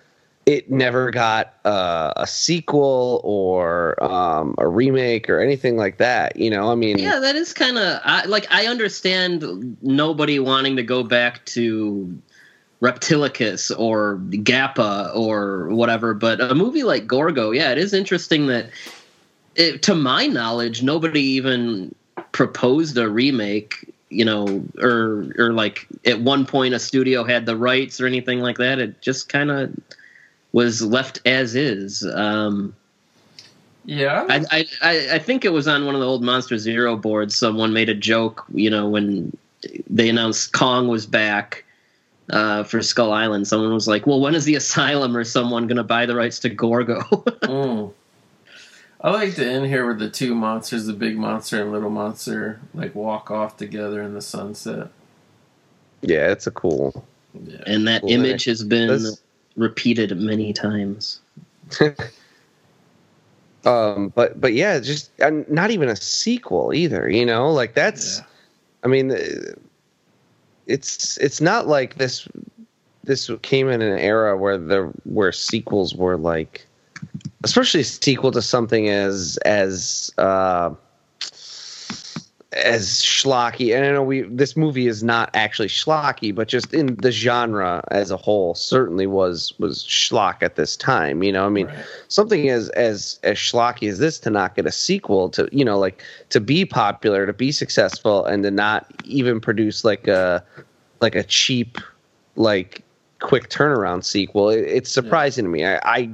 it never got uh, a sequel or um, a remake or anything like that. You know, I mean, Yeah, that is kind of I, like I understand nobody wanting to go back to Reptilicus or Gappa or whatever, but a movie like Gorgo, yeah, it is interesting that, it, to my knowledge, nobody even proposed a remake. You know, or or like at one point a studio had the rights or anything like that. It just kind of was left as is. Um, yeah. I, I, I think it was on one of the old Monster Zero boards. Someone made a joke, you know, when they announced Kong was back uh, for Skull Island. Someone was like, "Well, when is the Asylum or someone going to buy the rights to Gorgo?" Mm. I like to end here with the two monsters, the big monster and little monster, like walk off together in the sunset. yeah, it's a cool. Yeah. and that Cool. image has been That's- repeated many times. um, but but yeah, just and not even a sequel either. You know, like that's. Yeah. I mean, uh, it's it's not like this. This came in an era where the where sequels were like, especially a sequel to something as as uh, as schlocky. And I know we this movie is not actually schlocky, but just in the genre as a whole, certainly was was schlock at this time. You know, I mean, Right. something as as as schlocky as this to not get a sequel to you know like to be popular to be successful and to not even produce like a like a cheap like quick turnaround sequel it, it's surprising to me I, I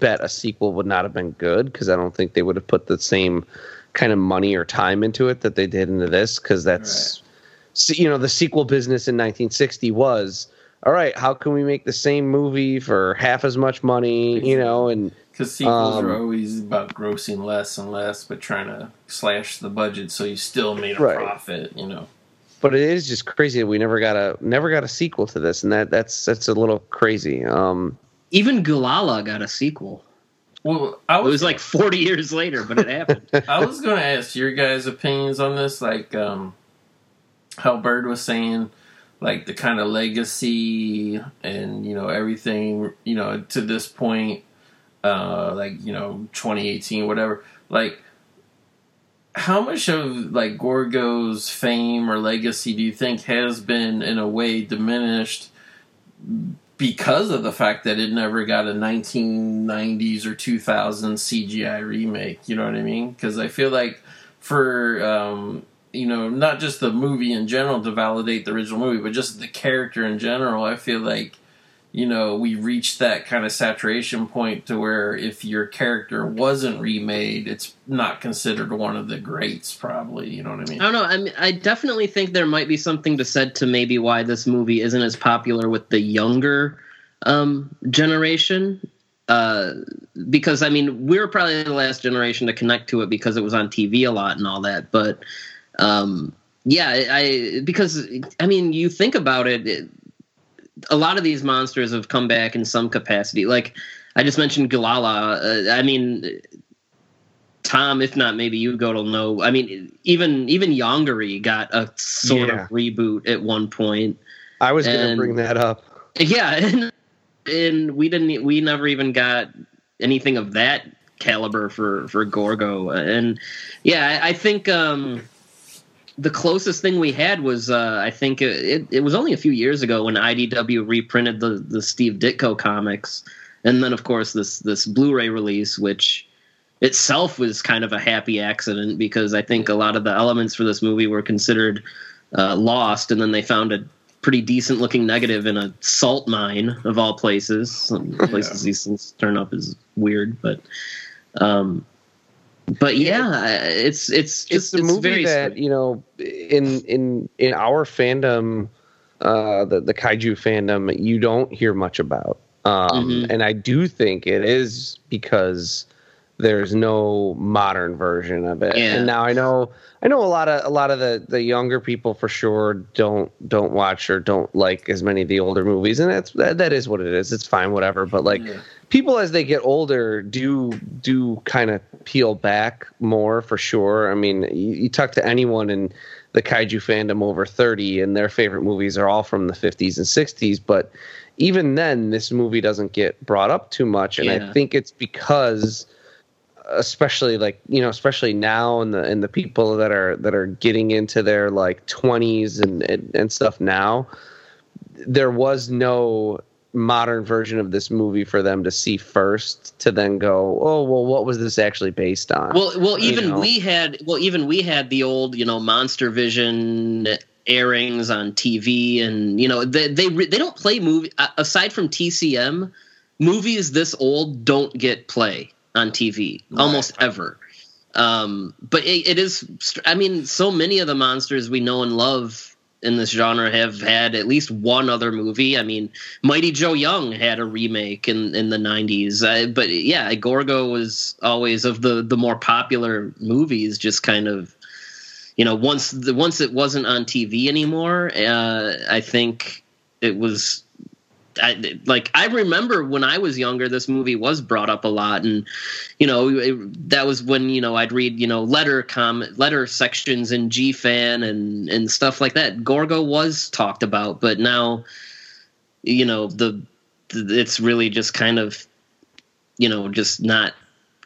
bet a sequel would not have been good because i don't think they would have put the same kind of money or time into it that they did into this because that's se- you know the sequel business in 1960 was all right how can we make the same movie for half as much money you know and Because sequels Um, are always about grossing less and less, but trying to slash the budget so you still made a Right. profit. You know. but it is just crazy that we never got a never got a sequel to this and that that's that's a little crazy um Even Guilala got a sequel. Well, I It was, was like 40 years later, but it happened. I was going to ask your guys' opinions on this, like um, how Byrd was saying, like the kind of legacy and you know everything, you know, to this point, uh, like you know, 2018, whatever. Like, how much of like Gorgo's fame or legacy do you think has been in a way diminished? Because of the fact that it never got a 1990s or 2000 CGI remake. You know what I mean? Because I feel like for um, you know not just the movie in general to validate the original movie, but just the character in general, I feel like you know we reached that kind of saturation point to where if your character wasn't remade, it's not considered one of the greats. Probably, you know what I mean? I don't know. I mean, I definitely think there might be something to said to maybe why this movie isn't as popular with the younger um, generation. Uh, because I mean, we're probably the last generation to connect to it because it was on TV a lot and all that. But um, yeah, I because I mean, you think about it, it, a lot of these monsters have come back in some capacity. Like I just mentioned Guilala. Uh, I mean, Tom, if not maybe you go to know. I mean, even even Yongari got a sort Yeah. of reboot at one point. i was gonna bring that up Yeah, and, and we didn't. We never even got anything of that caliber for for Gorgo. And yeah, I, I think um, the closest thing we had was uh, I think it, it, it was only a few years ago when IDW reprinted the the Steve Ditko comics, and then of course this this Blu-ray release, which itself was kind of a happy accident because I think a lot of the elements for this movie were considered uh, lost, and then they found a pretty decent looking negative in a salt mine of all places. Some places these things turn up is weird, but Um, but yeah, it's it's just it's a movie very that you know in in in our fandom uh the the kaiju fandom you don't hear much about um Mhm. and i do think it is because there's no modern version of it Yeah. and now i know i know a lot of a lot of the the younger people for sure don't don't watch or don't like as many of the older movies and that's that, that is what it is it's fine whatever but like Yeah. People as they get older do do kind of peel back more for sure. I mean, you, you talk to anyone in the kaiju fandom over 30 and their favorite movies are all from the 50s and 60s, but even then this movie doesn't get brought up too much and Yeah. I think it's because especially like you know especially now and the and the people that are that are getting into their like 20s and and, and stuff now there was no modern version of this movie for them to see first to then go oh well what was this actually based on Well, well, you even know. we had well, even we had the old you know Monster Vision airings on TV, and you know they they they don't play movie uh, aside from TCM. Movies this old don't get play on TV almost ever. Um, but it, it is. I mean, so many of the monsters we know and love in this genre have had at least one other movie. I mean, Mighty Joe Young had a remake in in the '90s, uh, but yeah, Gorgo was always of the the more popular movies. Just kind of, you know, once the once it wasn't on TV anymore, uh, I think it was. I, like I remember when I was younger, this movie was brought up a lot, and you know it, that was when you know I'd read you know letter comment letter sections in GFan and and stuff like that. Gorgo was talked about, but now you know the, it's really just kind of you know just not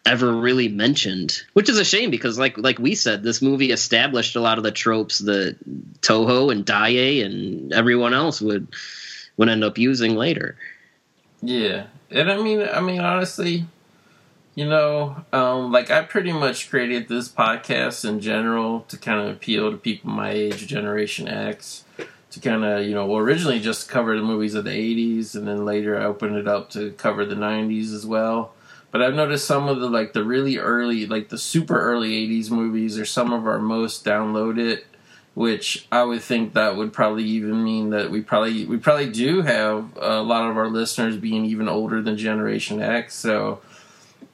ever really mentioned which is a shame because like like we said this movie established a lot of the tropes that toho and daiei and everyone else would would end up using later Yeah, and I mean, I mean, honestly, you know, um, like I pretty much created this podcast in general to kind of appeal to people my age, Generation X, to kind of, you know, well, originally just cover the movies of the '80s, and then later I opened it up to cover the '90s as well. But I've noticed some of the like the really early, like the super early '80s movies are some of our most downloaded which I would think that would probably even mean that we probably we probably do have a lot of our listeners being even older than Generation X. So,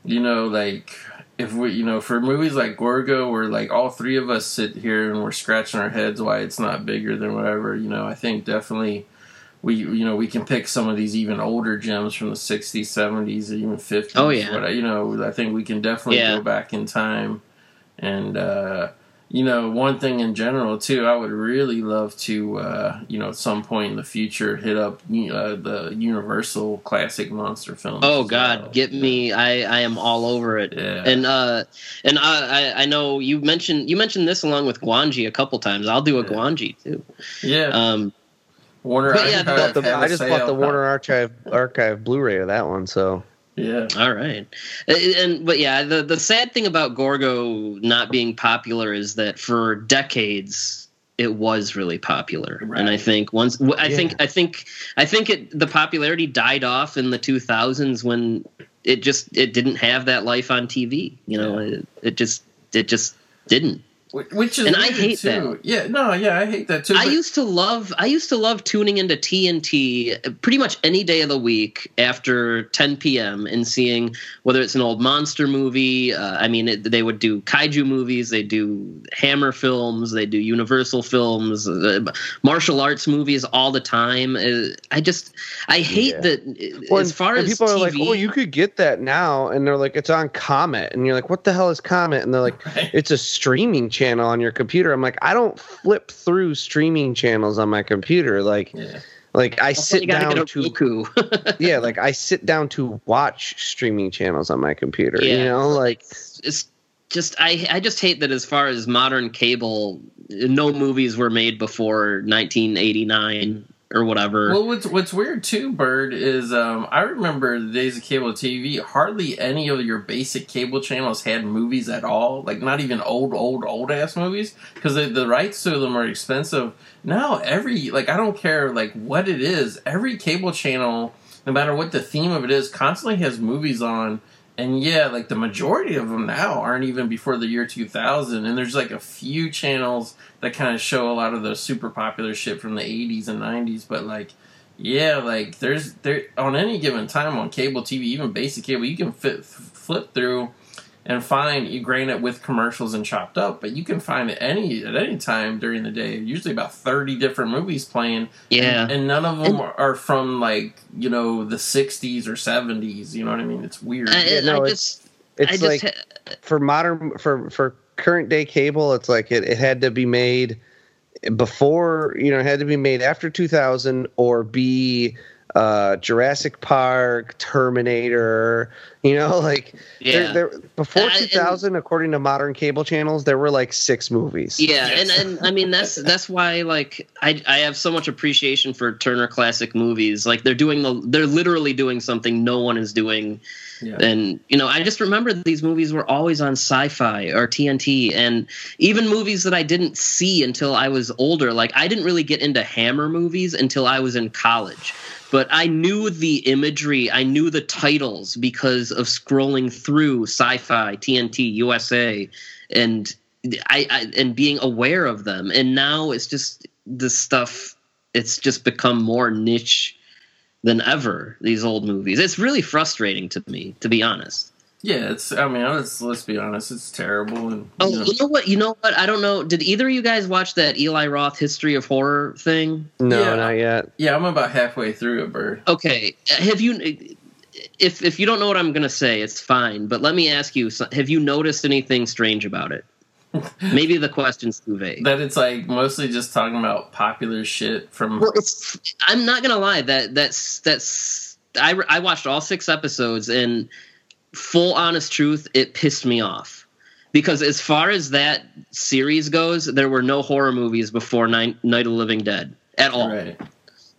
you know, like if we, you know, for movies like Gorgo, where like all three of us sit here and we're scratching our heads why it's not bigger than whatever, you know, I think definitely we, you know, we can pick some of these even older gems from the '60s, '70s, even '50s. Oh, yeah. what- you know, I think we can definitely Yeah. go back in time and. uh you know, one thing in general too, I would really love to, uh, you know, at some point in the future, hit up uh, the Universal classic monster films. oh god well. get me i i am all over it Yeah. and uh and I, I i know you mentioned you mentioned this along with Gwangi a couple times i'll do a Yeah. Gwangi too yeah, um Warner. but I yeah, have- the- Bought the- have just bought the Warner Archive Archive Blu-ray of that one, so Yeah, All right, and, and but yeah, the the sad thing about Gorgo not being popular is that for decades it was really popular, Right. and I think once I Yeah. think I think I think it the popularity died off in the 2000s when it just it didn't have that life on TV. You know, it, it just it just didn't. Wh- which is And I hate too. that. Yeah, no, yeah, I hate that too. I used to love I used to love tuning into TNT pretty much any day of the week after 10 p.m. and seeing whether it's an old monster movie. Uh, I mean, it, they would do kaiju movies, they do Hammer films, they do Universal films, uh, martial arts movies all the time. Uh, I just I hate Yeah. that. Well, as far and as people TV, are like, "Oh, you could get that now," and they're like, "It's on Comet," and you're like, "What the hell is Comet?" And they're like, Right. "It's a streaming channel on your computer." I'm like, "I don't flip through streaming channels on my computer. Like, Yeah. like I That's sit down to Roku. yeah, like I sit down to watch streaming channels on my computer. You know, like it's just I I just hate that as far as modern cable, no movies were made before 1989 or whatever. Well, what's what's weird too, Byrd, is um, I remember the days of cable TV. Hardly any of your basic cable channels had movies at all. Like not even old, old, old ass movies because the, the rights to them are expensive. Now every like I don't care like what it is. Every cable channel, no matter what the theme of it is, constantly has movies on. And yeah, like the majority of them now aren't even before the year 2000. And there's like a few channels that kind of show a lot of the super popular shit from the 80s and 90s. But like, yeah, like there's there on any given time on cable TV, even basic cable, you can fit, flip through and find you granted with commercials and chopped up, but you can find it any at any time during the day. Usually about thirty different movies playing. Yeah. and, and none of them are from like you know the '60s or '70s. You know what I mean? It's weird. I, Yeah, no, I it's- just, It's I just like ha- for modern for for current day cable, it's like it, it had to be made before you know it had to be made after 2000 or be uh Jurassic Park, Terminator, you know, like Yeah. there, there, before Uh, and- 2000 according to modern cable channels there were like six movies. Yeah, Yes. and, and I mean that's that's why like I I have so much appreciation for Turner Classic Movies. Like they're doing the they're literally doing something no one is doing. yeah. And you know, I just remember these movies were always on Sci-Fi or TNT, and even movies that I didn't see until I was older. Like I didn't really get into Hammer movies until I was in college. But I knew the imagery, I knew the titles because of scrolling through Sci-Fi, TNT, USA, and I, I and being aware of them. And now it's just this stuff. It's just become more niche than ever. These old movies. It's really frustrating to me, to be honest. Yeah, it's. I mean, let's let's be honest. It's terrible. And Oh, you know, you know what? You know what? I don't know. Did either of you guys watch that Eli Roth History of Horror thing? No, Yeah. not yet. yeah, I'm about halfway through it, Byrd. Okay, have you? If if you don't know what I'm gonna say, it's fine. But let me ask you: Have you noticed anything strange about it? Maybe the question's too vague. That it's like mostly just talking about popular shit from. Well, it's. I'm not gonna lie. That that's that's. I I watched all six episodes, and full honest truth, it pissed me off because as far as that series goes, there were no horror movies before Night, Night of the Living Dead at all. Right.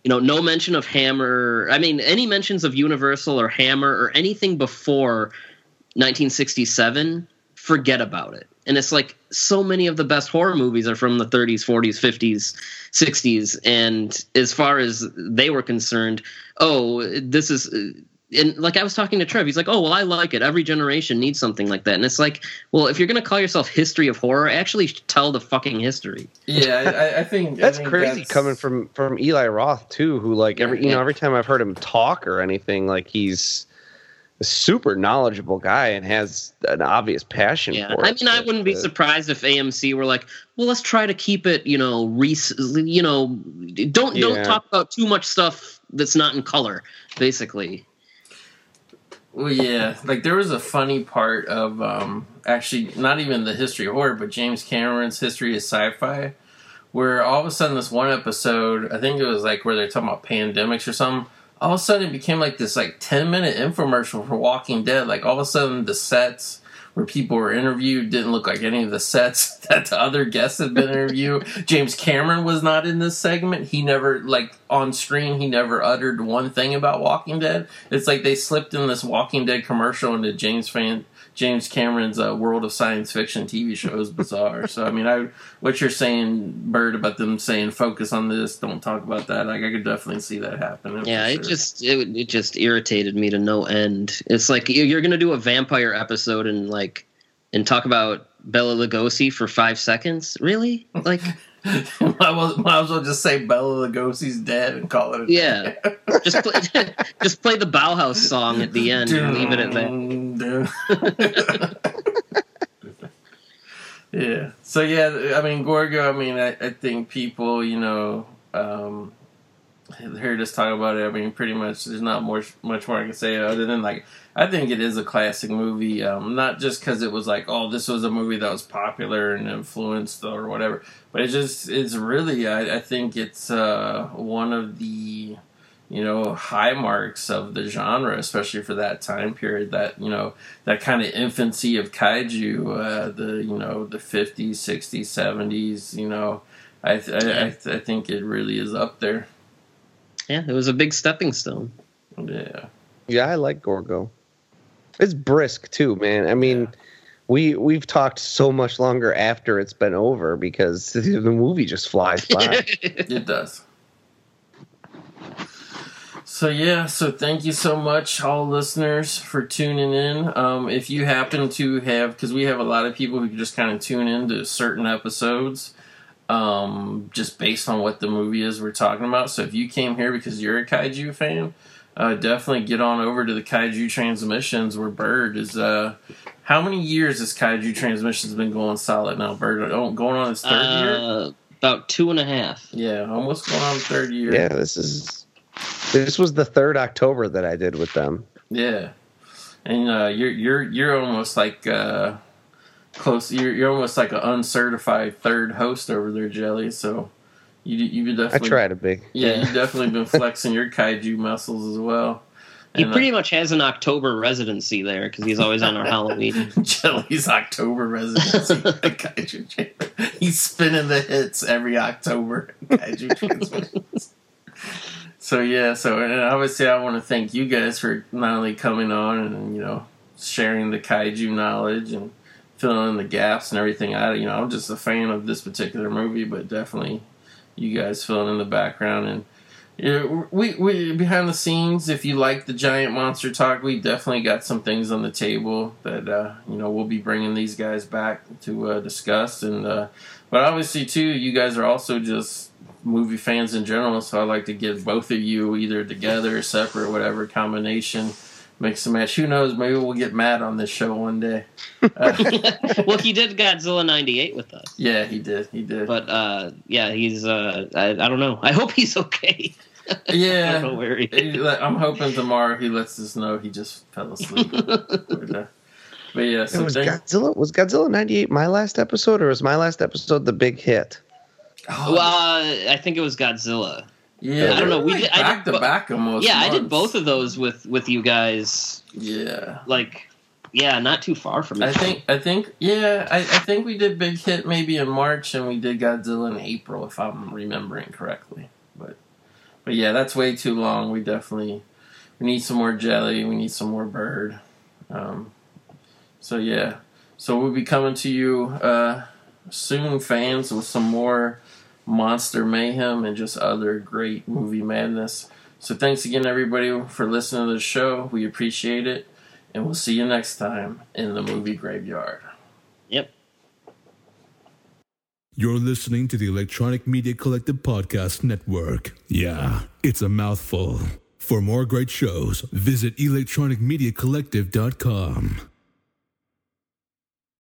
You know, no mention of Hammer. I mean, any mentions of Universal or Hammer or anything before 1967, forget about it. And it's like so many of the best horror movies are from the 30s, 40s, 50s, 60s. And as far as they were concerned, oh, this is. And like I was talking to Trev, he's like, "Oh, well, I like it. Every generation needs something like that." And it's like, well, if you're gonna call yourself history of horror, actually tell the fucking history. Yeah, I, I- I think I That's think crazy that's- coming from from Eli Roth too, who like every you Yeah. know every time I've heard him talk or anything, like he's a super knowledgeable guy and has an obvious passion Yeah, for it. I mean, I wouldn't be surprised if AMC were like, "Well, let's try to keep it, you know, rec- you know, don't don't talk about too much stuff that's not in color." Basically, Well, yeah, like there was a funny part of um, actually not even the history of horror, but James Cameron's history of sci-fi, where all of a sudden this one episode, I think it was like where they're talking about pandemics or something. All of a sudden, it became like this like ten minute infomercial for Walking Dead. Like all of a sudden, the sets where people were interviewed didn't look like any of the sets that the other guests had been interviewed. James Cameron was not in this segment. He never like on screen. He never uttered one thing about Walking Dead. It's like they slipped in this Walking Dead commercial into James fan James Cameron's uh, world of science fiction TV show is bizarre. so I mean, I what you're saying, Byrd, about them saying focus on this, don't talk about that. Like I could definitely see that happening. yeah, for it just it, it just irritated me to no end. It's like you- you're gonna do a vampire episode and like and talk about Bela Lugosi for five seconds, really? Like, might, well, might as well just say Bela Lugosi's dead and call it a yeah, just play, just play the Bauhaus song at the end and leave it at that. that. yeah. So yeah, I mean Gorgo. I mean, I, I think people, you know, um, heard us talk about it. I mean, pretty much, there's not more much more I can say other than like, I think it is a classic movie. Um, not just because it was like, oh, this was a movie that was popular and influenced or whatever, but it just it's really. I, I think it's uh, one of the you know high marks of the genre especially for that time period that you know that kind of infancy of kaiju uh the you know the 50s 60s 70s you know i th- I, I, th- I think it really is up there Yeah, it was a big stepping stone. yeah Yeah, I like Gorgo. It's brisk too, man. I mean, we we've talked so much longer after it's been over because the movie just flies by. it does So yeah, so thank you so much, all listeners, for tuning in. Um, if you happen to have, because we have a lot of people who just kind of tune into certain episodes, um, just based on what the movie is we're talking about. So if you came here because you're a kaiju fan, uh, definitely get on over to the Kaiju Transmissions where Byrd is. Uh, how many years has Kaiju Transmissions been going solid now? Byrd oh, going on his third year. Uh, about two and a half. Yeah, almost going on third year. Yeah, this is this was the third October that I did with them. Yeah, and uh, you're you're you're almost like uh, close. You're you're almost like an uncertified third host over there, Jelli. So you you I definitely try to be. Yeah, you've definitely been flexing your kaiju muscles as well. He And, uh, pretty much has an October residency there because he's always on our Halloween. Jelli's October residency. at Kaiju Chamber. He's spinning the hits every October. Kaiju Transmissions. So yeah, so and obviously I want to thank you guys for not only coming on and you know sharing the kaiju knowledge and filling in the gaps and everything. I you know I'm just a fan of this particular movie, but definitely you guys filling in the background and we we behind the scenes. If you like the giant monster talk, we definitely got some things on the table that uh, you know we'll be bringing these guys back to uh, discuss. And uh, but obviously too, you guys are also just movie fans in general. So I like to give both of you either together, separate, whatever combination. Mix and match. Who knows? Maybe we'll get mad on this show one day. Uh, well, he did Godzilla '98 with us, yeah, he did. He did. but uh, yeah, he's. Uh, I, I don't know. I hope he's okay. I yeah, don't know where he He is. I'm hoping tomorrow he lets us know he just fell asleep. but, uh, but yeah, It so was thank- Godzilla. Was Godzilla '98 my last episode, or was my last episode the big hit? oh, Well, uh, I think it was Godzilla. Yeah, I don't know, we like did- I back did to back almost. yeah, I did both of those with with you guys. Yeah, Like, yeah, not too far from each I think I think yeah, I, I think we did Big Hit maybe in March, and we did Godzilla in April, if I'm remembering correctly. But but yeah, that's way too long. We definitely we need some more Jelli. We need some more Byrd. Um, so yeah, so we'll be coming to you uh, soon, fans, with some more monster mayhem and just other great movie madness. So thanks again, everybody, for listening to the show. We appreciate it, and we'll see you next time in the movie graveyard. Yep. You're listening to the Electronic Media Collective Podcast Network. Yeah, it's a mouthful. For more great shows, visit electronicmediacollective.com.